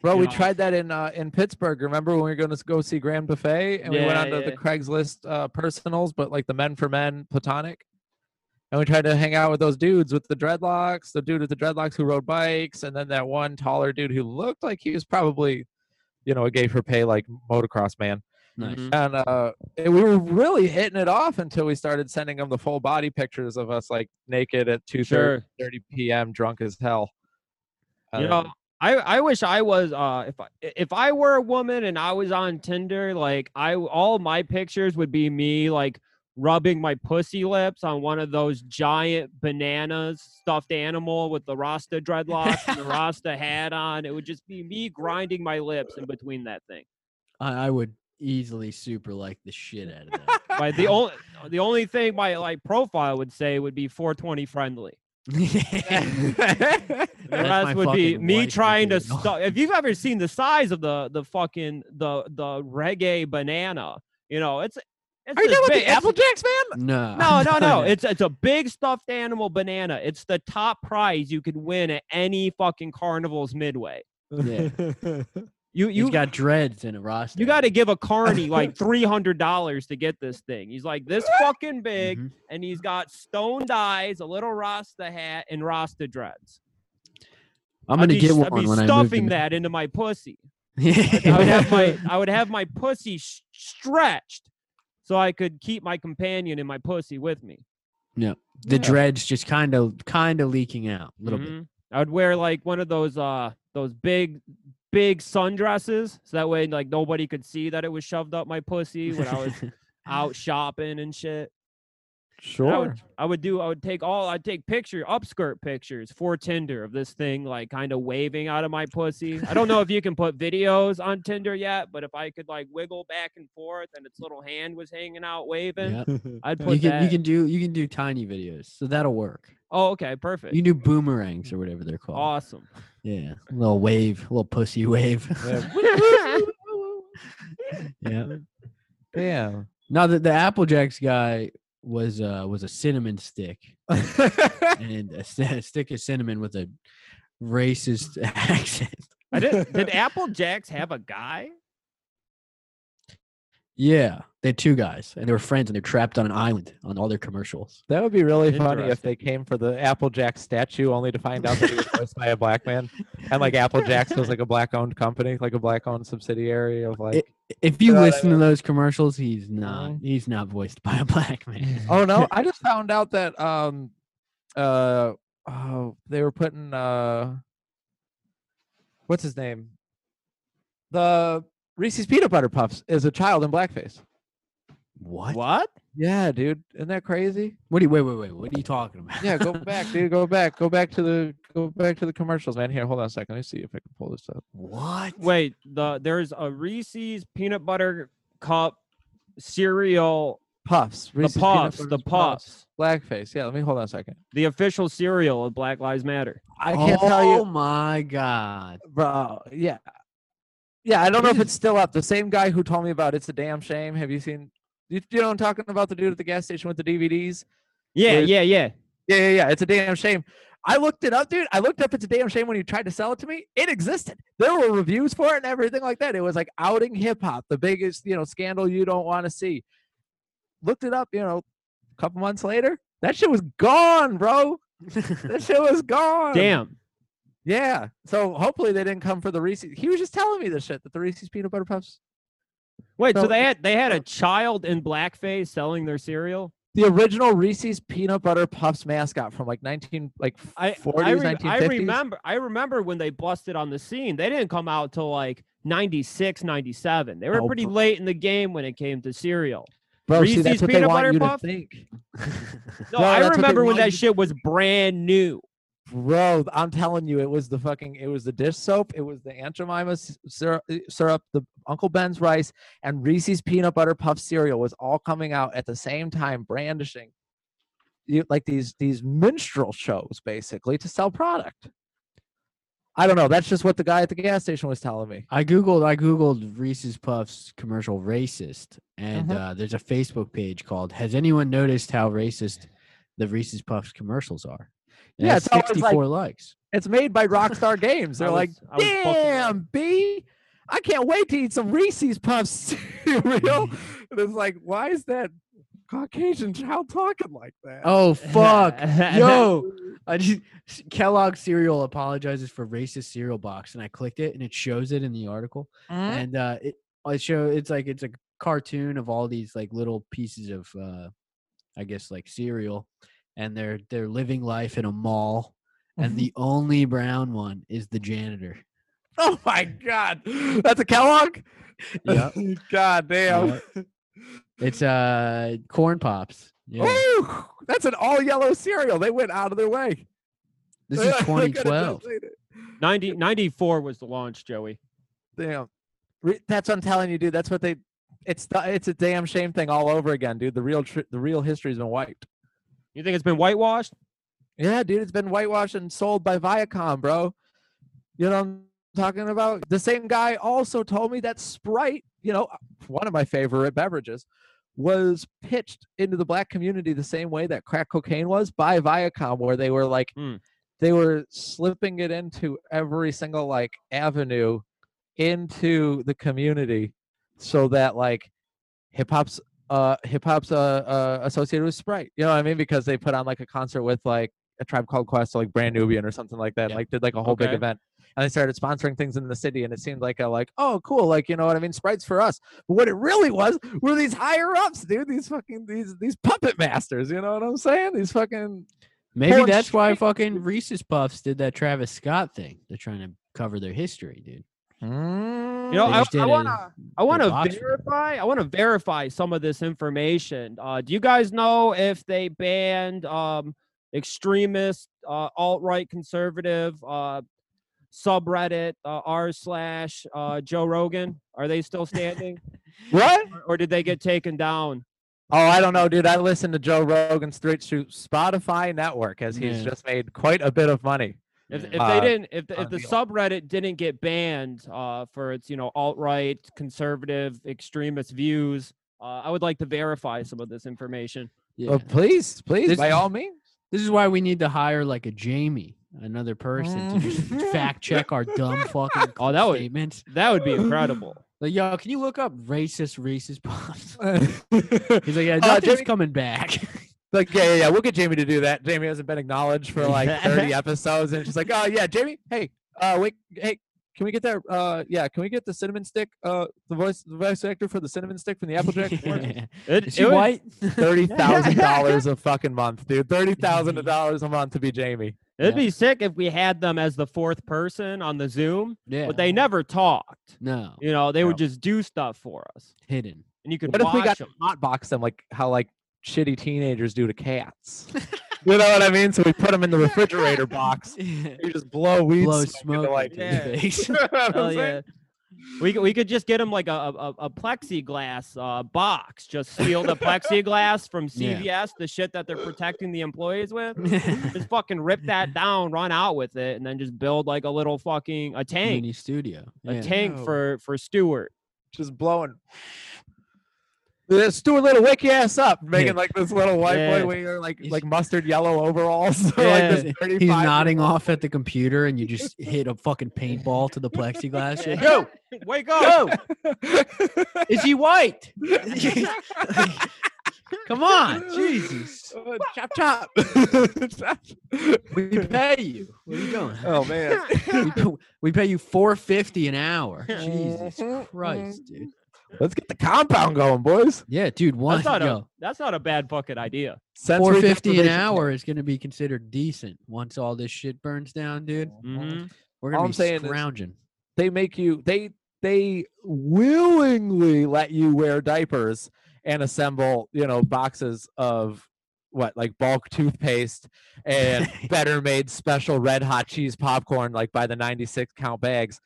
Bro, you we know. tried that in uh, in Pittsburgh. Remember when we were going to go see Grand Buffet and we went Yeah, on to yeah. the Craigslist uh, personals, but like the men for men platonic. And we tried to hang out with those dudes with the dreadlocks, the dude with the dreadlocks who rode bikes, and then that one taller dude who looked like he was probably, you know, a gay for pay like motocross man. nice. Mhm. And uh, and we were really hitting it off until we started sending them the full body pictures of us like naked at 2 Sure. 30 p.m. drunk as hell. You know, I I wish I was uh if I if I were a woman and I was on Tinder, like I all my pictures would be me like rubbing my pussy lips on one of those giant bananas stuffed animal with the Rasta dreadlocks and the Rasta hat on. It would just be me grinding my lips in between that thing. I, I would easily super like the shit out of that. The only the only thing my like profile would say would be 420 friendly. The rest would be me trying to stop. If you've ever seen the size of the the fucking the the reggae banana, you know it's it's Are you talking about the Apple Jacks, man? No, No, no, no. It's it's a big stuffed animal banana. It's the top prize you could win at any fucking carnival's midway. Yeah. You He's you got dreads and a roster. you got to give a carny like three hundred dollars to get this thing. He's like this fucking big, Mhm. and he's got stoned eyes, a little Rasta hat, and Rasta dreads. I'm gonna be get one I'd be when I move to stuffing that into my pussy. I would have my I would have my pussy stretched so I could keep my companion in my pussy with me. Yeah. The Yeah. dreads just kind of kind of leaking out a little Mhm. I would wear like one of those uh those big big sundresses so that way like nobody could see that it was shoved up my pussy when I was out shopping and shit. I Sure. would, I would do I would take all I'd take picture upskirt pictures for Tinder of this thing like kind of waving out of my pussy. I don't know if you can put videos on Tinder yet, but if I could like wiggle back and forth and its little hand was hanging out waving, Yep. I'd put You can that. you can do you can do tiny videos, so that'll work. oh, okay, perfect. You can do boomerangs or whatever they're called. awesome. Yeah, a little wave, a little pussy wave. yeah. Damn. Now the the Apple Jacks guy was uh was a cinnamon stick and a, a stick of cinnamon with a racist accent. I did. Did Apple Jacks have a guy? Yeah, they had two guys and they were friends and they're trapped on an island on all their commercials. That would be really funny if they came for the Applejack statue only to find out that he was voiced by a black man. And like Applejacks was like a black owned company, like a black owned subsidiary of like If you know what I listen to those commercials, he's not Mhm. he's not voiced by a black man. Oh no, I just found out that um uh oh they were putting uh what's his name? The Reese's peanut butter puffs is a child in blackface. What? What? Yeah, dude. Isn't that crazy? What do you wait, wait, wait, what are you talking about? Yeah, go back, dude. Go back. Go back to the go back to the commercials, man. Here, hold on a second. Let me see if I can pull this up. What? Wait, the there's a Reese's peanut butter cup cereal. Puffs. The Reese's peanut puffs, the butter puffs, Blackface. Yeah, let me hold on a second. the official cereal of Black Lives Matter. I can't oh tell you Oh my god. bro. Yeah. Yeah, I don't know if it's still up. The same guy who told me about it's a damn shame. Have you seen you, you know I'm talking about the dude at the gas station with the DVDs? Yeah, There's- yeah, yeah. Yeah, yeah, yeah. It's a damn shame. I looked it up, dude. I looked up it's a damn shame when you tried to sell it to me. It existed. There were reviews for it and everything like that. It was like outing hip hop, the biggest, you know, scandal you don't want to see. Looked it up, you know, a couple months later. That shit was gone, bro. That shit was gone. Damn. Yeah. So hopefully they didn't come for the Reese's. He was just telling me this shit that the Reese's peanut butter puffs. Wait, so, So- they had they had a uh, child in blackface selling their cereal? The original Reese's peanut butter puffs mascot from like 19 like I 40s, I, re- 1950s. I remember I remember when they busted on the scene. They didn't come out till like 96, 97. They were Oh, pretty bro. late in the game when it came to cereal. Bro, see, Reese's that's what they peanut want butter you puff? to think. No, No, I they remember when that shit was brand new. Bro, I'm telling you, it was the fucking, it was the dish soap, it was the Aunt Jemima syrup, uh, syrup, the Uncle Ben's rice, and Reese's peanut butter puff cereal was all coming out at the same time, brandishing, you like these these minstrel shows basically to sell product. I don't know. That's just what the guy at the gas station was telling me. I googled I googled Reese's Puffs commercial racist, and Mhm. uh, there's a Facebook page called "Has anyone noticed how racist the Reese's Puffs commercials are?" Yeah, it's always like- 64 likes. It's made by Rockstar Games. They're like, was- I right. damn, B, I can't wait to eat some Reese's Puffs cereal. and it's like, why is that Caucasian child talking like that? Oh fuck, yo! I just Kellogg cereal apologizes for racist cereal box, and I clicked it, and it shows it in the article, Mhm. and uh, it it show it's like it's a cartoon of all these like little pieces of uh, I guess like cereal, and they're they're living life in a mall, and Mhm. the only brown one is the janitor. Oh my god, that's a Kellogg. Yep. god damn. Yep. It's uh corn pops. Yeah. Ooh, that's an all yellow cereal. They went out of their way. This is Look at it, 2012. just 90, 94 was the launch, Joey. Damn. Re- That's what I'm telling you, dude. That's what they. It's the, it's a damn shame thing all over again, dude. The real tr- the real history's been wiped. You think it's been whitewashed? Yeah, dude, it's been whitewashed and sold by Viacom, bro. You know what I'm talking about? The same guy also told me that Sprite, you know, one of my favorite beverages, was pitched into the black community the same way that crack cocaine was by Viacom, where they were like, Mm. they were slipping it into every single like avenue into the community so that like hip hop's uh hip hop's uh, uh associated with Sprite. You know what I mean? Because they put on like a concert with like a tribe called Quest or like Brand Nubian or something like that. Yeah. Like did like a whole big event. And they started sponsoring things in the city and it seemed like a like, oh cool, like you know what I mean? Sprite's for us. But what it really was were these higher ups, dude. These fucking these these puppet masters, you know what I'm saying? These fucking Maybe that's why fucking Reese's Puffs did that Travis Scott thing. They're trying to cover their history, dude. You know, Mm, They I, just did I a- want to I want to box for verify. I want to verify some of this information. Uh, do you guys know if they banned um, extremist, uh, alt right, conservative uh, subreddit uh, r slash uh, Joe Rogan? Are they still standing, what? or, or did they get taken down? Oh, I don't know, dude. I listen to Joe Rogan straight through Spotify Network as he's Yeah. just made quite a bit of money. If, if Uh, they didn't, if the, if the the subreddit didn't get banned uh, for its you know alt right, conservative, extremist views, uh, I would like to verify some of this information. Yeah. Oh, please, please, This- by all means. This is why we need to hire like a Jamie, another person to just Mm. fact check our dumb fucking Oh, that would- statements. That would be incredible. Like, yo, can you look up racist racist Puffs? He's He's like, yeah, Uh, nothing's Jamie- coming back. Like, yeah, yeah, yeah. We'll get Jamie to do that. Jamie hasn't been acknowledged for like 30 episodes, and she's like, oh yeah, Jamie, hey, uh, wait, hey, can we get that? Uh, yeah, can we get the cinnamon stick? Uh, the voice, the voice actor for the cinnamon stick from the Applejack. commercial? It, Is she it white? Thirty thousand dollars a fucking month, dude. Thirty thousand dollars a month to be Jamie. It'd Yeah. be sick if we had them as the fourth person on the Zoom, Yeah. but they never talked. no You know, they would just do stuff for us, hidden. and you could What if we got watch to them. hotbox them like how like shitty teenagers do to cats? you know what I mean? So we put them in the refrigerator box. You just blow weed Blow smoke into, like into Yeah. his face. You know Hell yeah. We could, we could just get them like a, a, a plexiglass uh, box. Just steal the plexiglass from Yeah. CVS, the shit that they're protecting the employees with. Just fucking rip that down, run out with it, and then just build like a little fucking a tank, Mini studio. a Yeah. tank No. for for Stuart. Just blowing. Uh, Stuart Little, wake your ass up, making Yeah. like this little white Yeah. boy wearing like like mustard yellow overalls. Yeah. like He's nodding off at the computer, and you just hit a fucking paintball to the plexiglass. Yeah. Yo, Wake up! yo, is he white? Come on, Jesus. chop chop. We pay you. What are you doing? oh man. We, pay- you four fifty an hour. Jesus Christ, dude. Let's get the compound going, boys. Yeah, dude. One That's not a that's not a bad fucking idea. Sensory four fifty an hour is gonna be considered decent once all this shit burns down, dude. Mhm. We're gonna I'm be saying is- scrounging. they make you they they willingly let you wear diapers and assemble you know boxes of what like bulk toothpaste and better made special red hot cheese popcorn like by the 96 count bags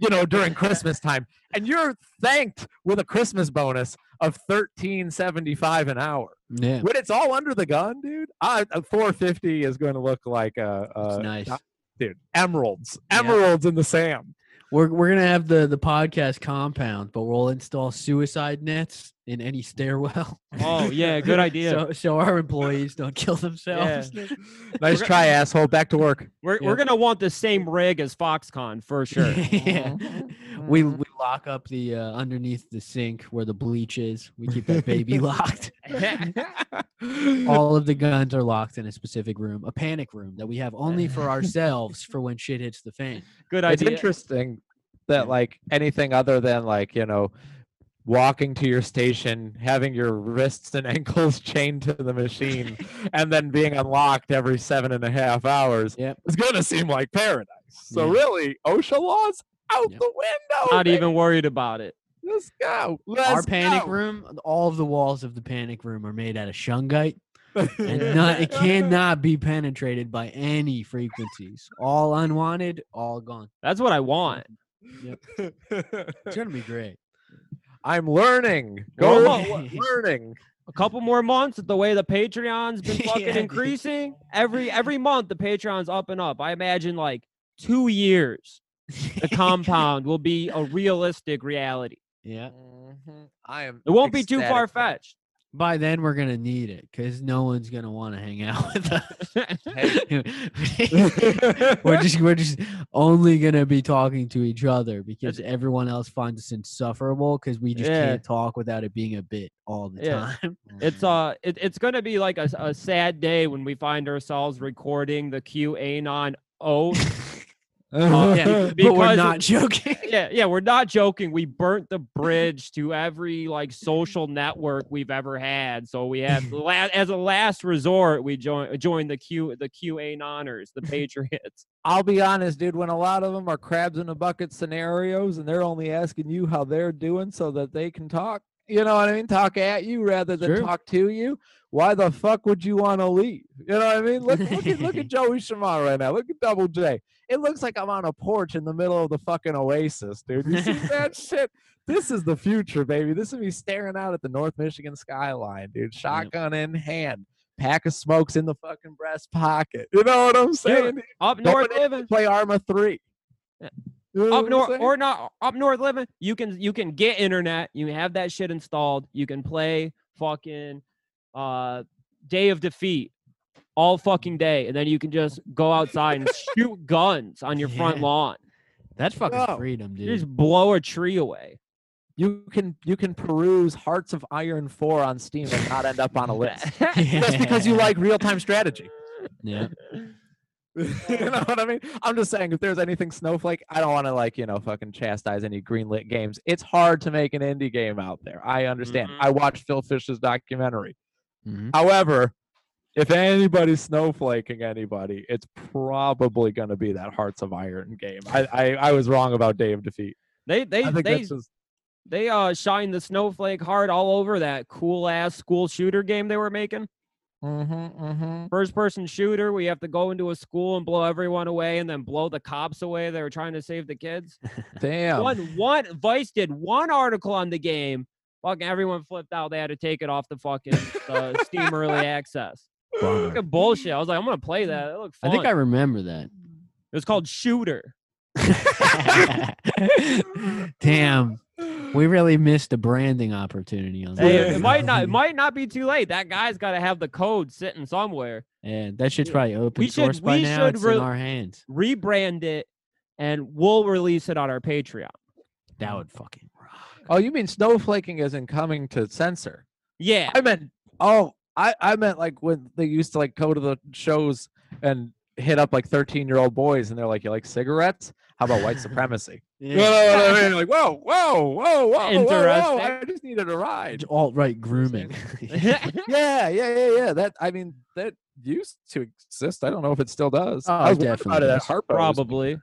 you know during christmas time and you're thanked with a christmas bonus of 1375 an hour Yeah, when it's all under the gun dude I, uh, a 450 is going to look like a, a nice. dude emeralds Yeah. emeralds in the sam We're we're gonna have the the podcast compound, but we'll install suicide nets in any stairwell. Oh yeah, good idea. So so our employees don't kill themselves. nice We're try asshole back to work we're yeah. we're gonna want the same rig as Foxconn for sure. yeah. We we lock up the uh, underneath the sink where the bleach is. We keep that baby locked. All of the guns are locked in a specific room, a panic room that we have only for ourselves for when shit hits the fan. Good idea. it's interesting that like anything other than like you know walking to your station having your wrists and ankles chained to the machine and then being unlocked every seven and a half hours Yep. is gonna seem like paradise so Yeah. really osha laws out Yep. the window Not baby. even worried about it. let's go Our Let's panic go. room, all of the walls of the panic room are made out of shungite. and not, it cannot be penetrated by any frequencies. All unwanted, all gone. That's what I want. It's gonna be great. I'm learning go on, learning A couple more months, at the way the Patreon's been fucking Yeah, increasing every every month, the Patreon's up and up. I imagine like two years, the compound will be a realistic reality. yeah. Mhm. i am It won't be too far fetched. By then, we're gonna need it because no one's gonna want to hang out with us. we're just we're just only gonna be talking to each other because everyone else finds us insufferable because we just Yeah. can't talk without it being a bit all the Yeah. time. It's uh, it, it's gonna be like a, a sad day when we find ourselves recording the QAnon oath. Oh, yeah, but we're not joking. yeah, yeah, we're not joking. We burnt the bridge to every like social network we've ever had. So we have as a last resort, we join join the Q the QAnoners, the Patriots. I'll be honest, dude. When a lot of them are crabs in a bucket scenarios, and they're only asking you how they're doing so that they can talk, you know what I mean? Talk at you rather than Sure. talk to you. Why the fuck would you want to leave? You know what I mean? Look, look at look at Joey Shamar right now. Look at Double J. It looks like I'm on a porch in the middle of the fucking oasis, dude. You see that shit? This is the future, baby. This is me staring out at the North Michigan skyline, dude. Shotgun in hand, pack of smokes in the fucking breast pocket. You know what I'm saying? dude? Up north in living, play Arma three. Yeah. You know up north or not up north living, you can you can get internet. You have that shit installed. You can play fucking uh Day of Defeat all fucking day, and then you can just go outside and shoot guns on your front lawn. That's fucking No. freedom, You dude. just blow a tree away. you can you can peruse Hearts of Iron four on Steam and not end up on a list. Just because you like real time strategy. yeah. you know what I mean? I'm just saying if there's anything Snowflake, I don't want to like, you know, fucking chastise any greenlit games. It's hard to make an indie game out there. I understand. Mhm. I watched Phil Fish's documentary. Mhm. However, if anybody's snowflaking anybody, it's probably going to be that Hearts of Iron game. I, I I was wrong about Day of Defeat. They they they just they uh shine the snowflake hard all over that cool ass school shooter game they were making. mm-hmm, mm-hmm. First person shooter, we have to go into a school and blow everyone away and then blow the cops away. They were trying to save the kids. Damn. One one Vice did one article on the game. Fucking everyone flipped out. They had to take it off the fucking uh, Steam early access. Bummer. Fucking bullshit. I was like, I'm gonna play that. It looked I think I remember that. it was called Shooter. Damn. We really missed a branding opportunity on Hey, that. it might not. It might not be too late. That guy's got to have the code sitting somewhere. And that shit's probably open We should- source by we now. should It's re- in our hands. Rebrand it, and we'll release it on our Patreon. That would fucking rock. Oh, you mean snowflaking isn't coming to censor? Yeah. I meant oh, I I meant like when they used to like go to the shows and hit up like 13 year old boys and they're like, you like cigarettes? How about white supremacy? You know what I mean? Like, whoa, whoa, whoa, whoa, whoa, whoa, Interesting. I just needed a ride. Alt right grooming. Yeah, yeah, yeah, yeah. That I mean, that used to exist. I don't know if it still does. Oh, I was worried about definitely it at. Harpo's. Probably.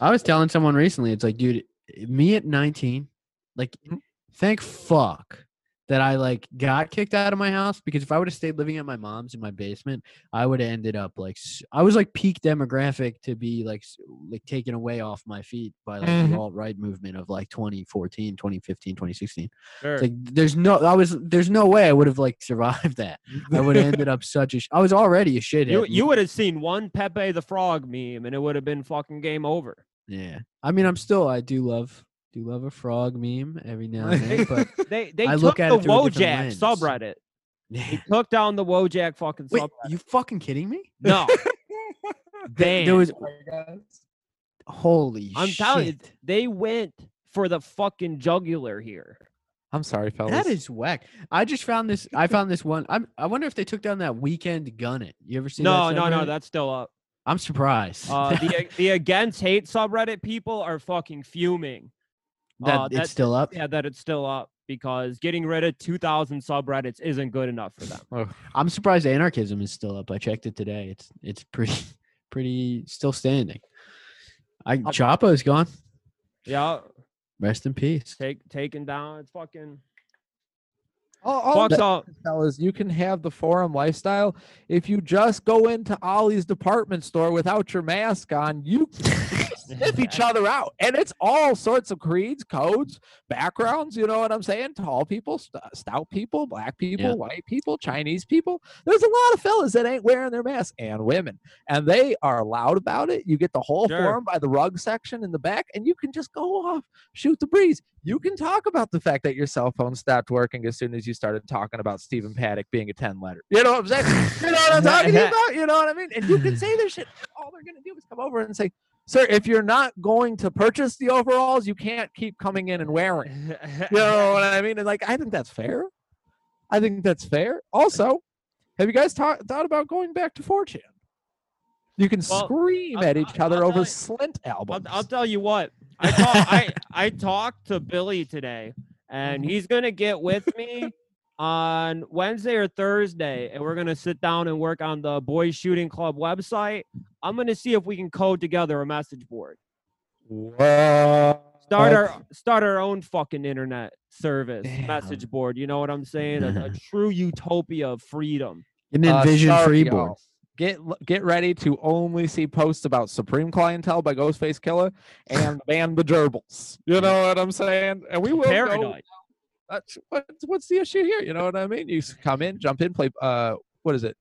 I was telling someone recently, it's like, dude, me at 19, like, Mhm. thank fuck that I like got kicked out of my house because if I would have stayed living at my mom's in my basement, I would have ended up like I was like peak demographic to be like like taken away off my feet by like Mhm. the alt right movement of like 2014, 2015, 2016. Sure. Like there's no I was there's no way I would have like survived that. I would have ended up such a I was already a shithead. you you would have seen one Pepe the Frog meme, and it would have been fucking game over. Yeah. I mean, I'm still I do love do love a frog meme every now and then, but They they I took look at the it through a different Wojak lens. subreddit. They took down the Wojak fucking wait, subreddit. you fucking kidding me? No, There was holy I'm shit. telling you, they went for the fucking jugular here. I'm sorry, fellas. that is whack. I just found this. I found this one. I'm. I wonder if they took down that WeekendGunnit. You ever see? No, that no, no, subreddit? that's still up. I'm surprised. Uh, the the against hate subreddit people are fucking fuming. That uh, it's still up. Yeah, that it's still up because getting rid of 2,000 subreddits isn't good enough for them. I'm surprised anarchism is still up. I checked it today. It's it's pretty pretty still standing. I Chapo is gone. Yeah, Rest in peace. take taken down. It's fucking all, all fucks that, up. fellas, you can have the forum lifestyle if you just go into Ollie's department store without your mask on. You sniff each other out, and it's all sorts of creeds, codes, backgrounds. You know what I'm saying? Tall people, st- stout people, black people, Yeah. white people, Chinese people. There's a lot of fellas that ain't wearing their masks, and women, and they are loud about it. You get the whole Sure. forum by the rug section in the back, and you can just go off, shoot the breeze. You can talk about the fact that your cell phone stopped working as soon as you started talking about Stephen Paddock being a 10 letter. You know what I'm saying? You know what I'm talking about? You know what I mean? And you can say this shit. All they're gonna do is come over and say, Sir, if you're not going to purchase the overalls, you can't keep coming in and wearing. You know what I mean? And like, I think that's fair. I think that's fair. Also, have you guys ta- thought about going back to 4chan? You can Well, scream I'll- at I'll- each other I'll over you- Slint I'll, albums. I'll tell you what. I talk, I I talked to Billy today, and mm-hmm. he's gonna get with me on Wednesday or Thursday, and we're gonna sit down and work on the Boys Shooting Club website. I'm gonna see if we can code together a message board. What? Start our start our own fucking internet service Damn. message board. You know what I'm saying? A, a true utopia of freedom. An Uh, envision sorry, freeboard. y'all. Get get ready to only see posts about Supreme Clientele by Ghostface Killah and the band The Gerbils. You know what I'm saying? And we will go. Paradise. That's, what's, what's the issue here? You know what I mean? You come in, jump in, play. Uh, what is it?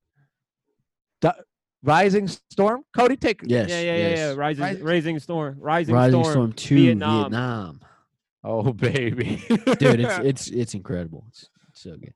Du- Rising Storm. Cody, take. Yes. yeah, yeah, yeah, yeah. Rising, Rising- Rising Storm. Rising, Rising Storm. Storm 2 Vietnam. Vietnam. Oh baby, Dude, it's it's it's incredible. It's, it's so good.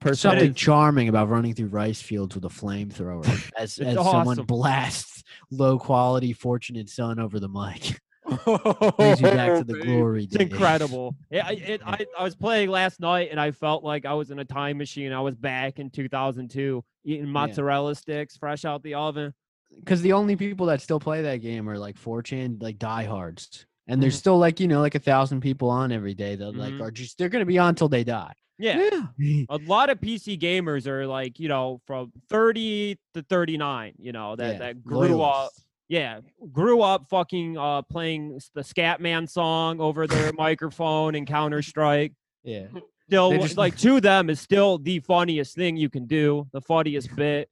personally. Something charming about running through rice fields with a flamethrower as, It's as someone blasts low quality Fortunate Son over the mic. Brings you back to the glory It's days. incredible. Yeah, I, it, I, I was playing last night and I felt like I was in a time machine. I was back in 2002 eating mozzarella sticks fresh out the oven. Because the only people that still play that game are like 4chan, like diehards. And there's Mhm. still like, you know, like a thousand people on every day that like Mhm. are just they're gonna be on till they die. Yeah. Yeah. A lot of PC gamers are like, you know, from 30 to 39, you know, that, Yeah, that grew up. Yeah, grew up fucking uh, playing the Scatman song over their microphone and Counter Strike. Yeah. Still, They're just- like to them is still the funniest thing you can do, the funniest bit.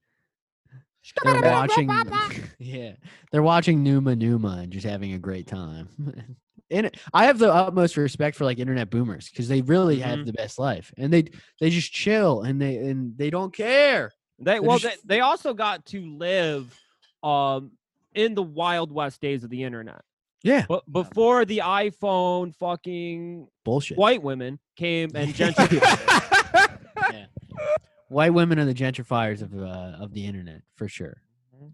They're watching Yeah. They're watching Numa Numa and just having a great time. And I have the utmost respect for like internet boomers because they really have Mhm. the best life. And they they just chill and they and they don't care. They well, they, they also got to live um in the wild west days of the internet. Yeah. But before the iPhone, fucking Bullshit. white women came and gentrified. White women are the gentrifiers of uh, of the internet for sure.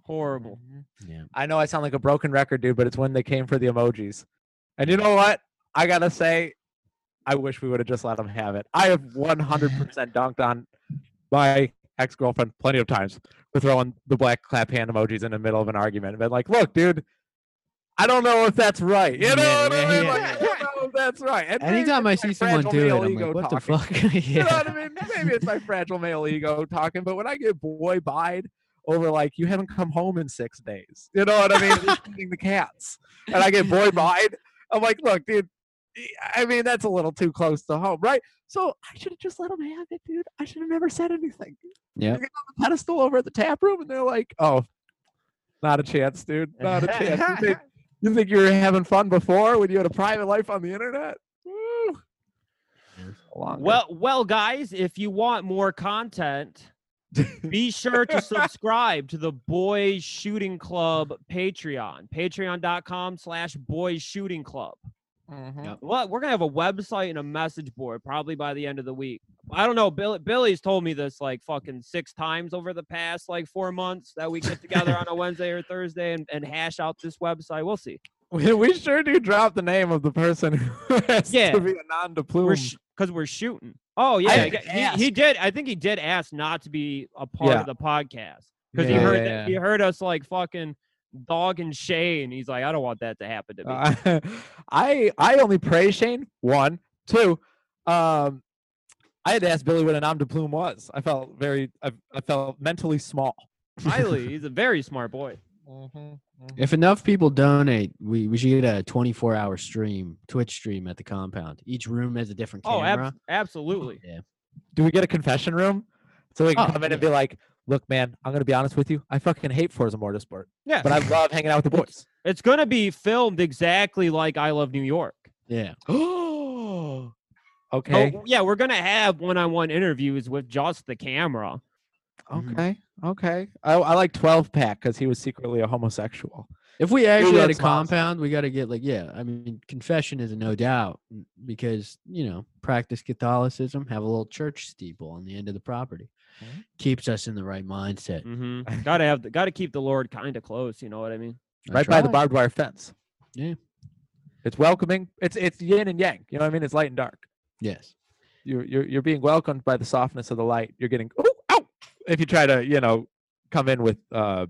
Horrible. Yeah. I know I sound like a broken record, dude, but it's when they came for the emojis. And you know what? I gotta say, I wish we would have just let them have it. I have 100% dunked on my ex girlfriend plenty of times for throwing the black clap hand emojis in the middle of an argument and been like, look, dude, I don't know if that's right. You know Yeah, what I mean? yeah, Like. I don't know if that's right. And Anytime I see someone do it, I'm like, what the talking. fuck? You know what I mean? Maybe it's my fragile male ego talking, but when I get boy bide over like you haven't come home in six days, you know what I mean? Just the cats, and I get boy bide, I'm like, look, dude. I mean, that's a little too close to home, right? So I should have just let them have it, dude. I should have never said anything. Yeah. Get on the pedestal over at the tap room, and they're like, "Oh, not a chance, dude. Not a chance." You think, you think you were having fun before when you had a private life on the internet? Woo. Well, well, guys, if you want more content, be sure to subscribe to the Boys Shooting Club Patreon. Patreon.com slash Boys Shooting Club. Mhm. Yep. Well, we're gonna have a website and a message board probably by the end of the week. I don't know. Bill, Billy's told me this like fucking six times over the past like four months that we get together on a Wednesday or Thursday and, and hash out this website. We'll see. We, we sure do drop the name of the person who has Yeah. to be a non-deplume. We're because we're shooting. Oh yeah, I I got- asked. he, he did. I think he did ask not to be a part Yeah. of the podcast because he heard yeah, that, he heard us like fucking dog and Shane. he's like, I don't want that to happen to me. Uh, I I only pray Shane. One, two. Um, I had to ask Billy what a de plume was. I felt very. I, I felt mentally small. Highly, he's a very smart boy. If enough people donate, we, we should get a 24 hour stream, Twitch stream at the compound. Each room has a different Oh, camera. ab- absolutely. yeah. Do we get a confession room so we can Oh, come in and be like, "Look, man, I'm gonna be honest with you. I fucking hate Forza Motorsport, Yeah, but I love hanging out with the boys." it's gonna be filmed exactly like I Love New York. Yeah. Oh, okay, Oh, yeah, we're gonna have one-on-one interviews with just the camera. Mhm. okay, okay. I, I like 12 pack because he was secretly a homosexual. If we actually had a that's awesome. compound, we got to get like, yeah, I mean, confession is a no doubt because, you know, practice Catholicism, have a little church steeple on the end of the property. Mhm. Keeps us in the right mindset. Mm-hmm. gotta have, the, gotta keep the Lord kind of close. You know what I mean? That's right by the barbed wire fence. Yeah. It's welcoming. It's it's yin and yang. You know what I mean? It's light and dark. Yes. You're you're you're being welcomed by the softness of the light. You're getting oh ow if you try to you know come in with uh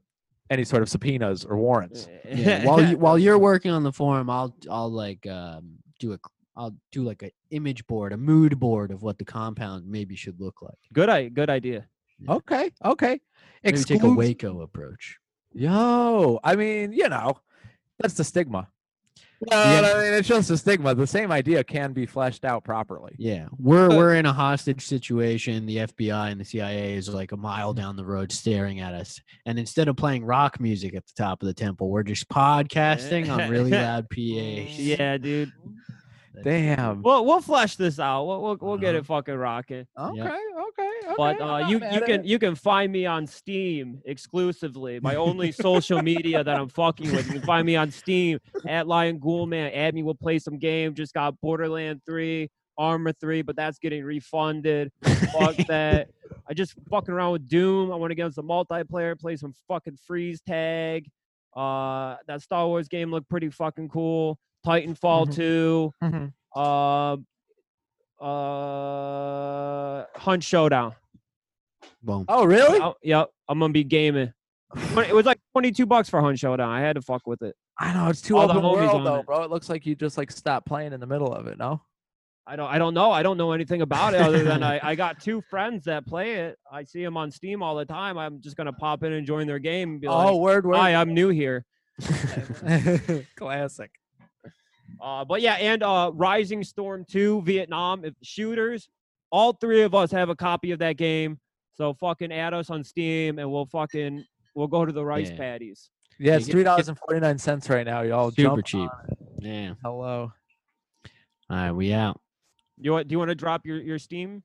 any sort of subpoenas or warrants. Yeah. while you, while you're working on the forum, I'll I'll like um do a c- I'll do like an image board, a mood board of what the compound maybe should look like. good, I good idea. Okay, okay. Maybe take a Waco approach. Yo, I mean, you know, that's the stigma. No, Yeah. I mean, it's just a stigma. The same idea can be fleshed out properly. Yeah, we're we're in a hostage situation. The FBI and the CIA is like a mile down the road staring at us, and instead of playing rock music at the top of the temple, we're just podcasting on really loud PA. Yeah, dude. That's- Damn. We'll we'll flesh this out. We'll we'll, we'll get Uh-huh. it fucking rocking. Okay, Yep. okay, okay. But uh, you you can it. you can find me on Steam exclusively. My only social media that I'm fucking with. You can find me on Steam at Lion Ghoulman. Add me. We'll play some game. Just got Borderland Three, Arma Three, but that's getting refunded. Fuck that. I just fucking around with Doom. I want to get on some multiplayer, play some fucking freeze tag. Uh, that Star Wars game looked pretty fucking cool. Titanfall Mhm. 2. Mhm. Um, uh, Hunt Showdown. Boom. Oh, really? Yep, I'm gonna be gaming. It was like 22 bucks for Hunt Showdown. I had to fuck with it. I know it's too all the open homies world though, it. bro. It looks like you just like stopped playing in the middle of it. No. I don't. I don't know. I don't know anything about it other than I, I got two friends that play it. I see them on Steam all the time. I'm just gonna pop in and join their game and be like, oh, word, word. "Hi, I'm new here." Classic. Uh, but yeah, and uh, Rising Storm 2 Vietnam if shooters. All three of us have a copy of that game. So fucking add us on Steam, and we'll fucking we'll go to the rice Yeah. patties. Yeah, it's three dollars and forty nine cents right now, y'all. Super Jump cheap. on. Yeah. Hello. All right, we out. You want? Do you want to drop your your Steam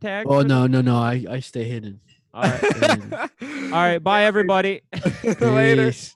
tag? Oh no, no, no. I I stay hidden. All right. All All right. Bye, everybody. Later. Peace.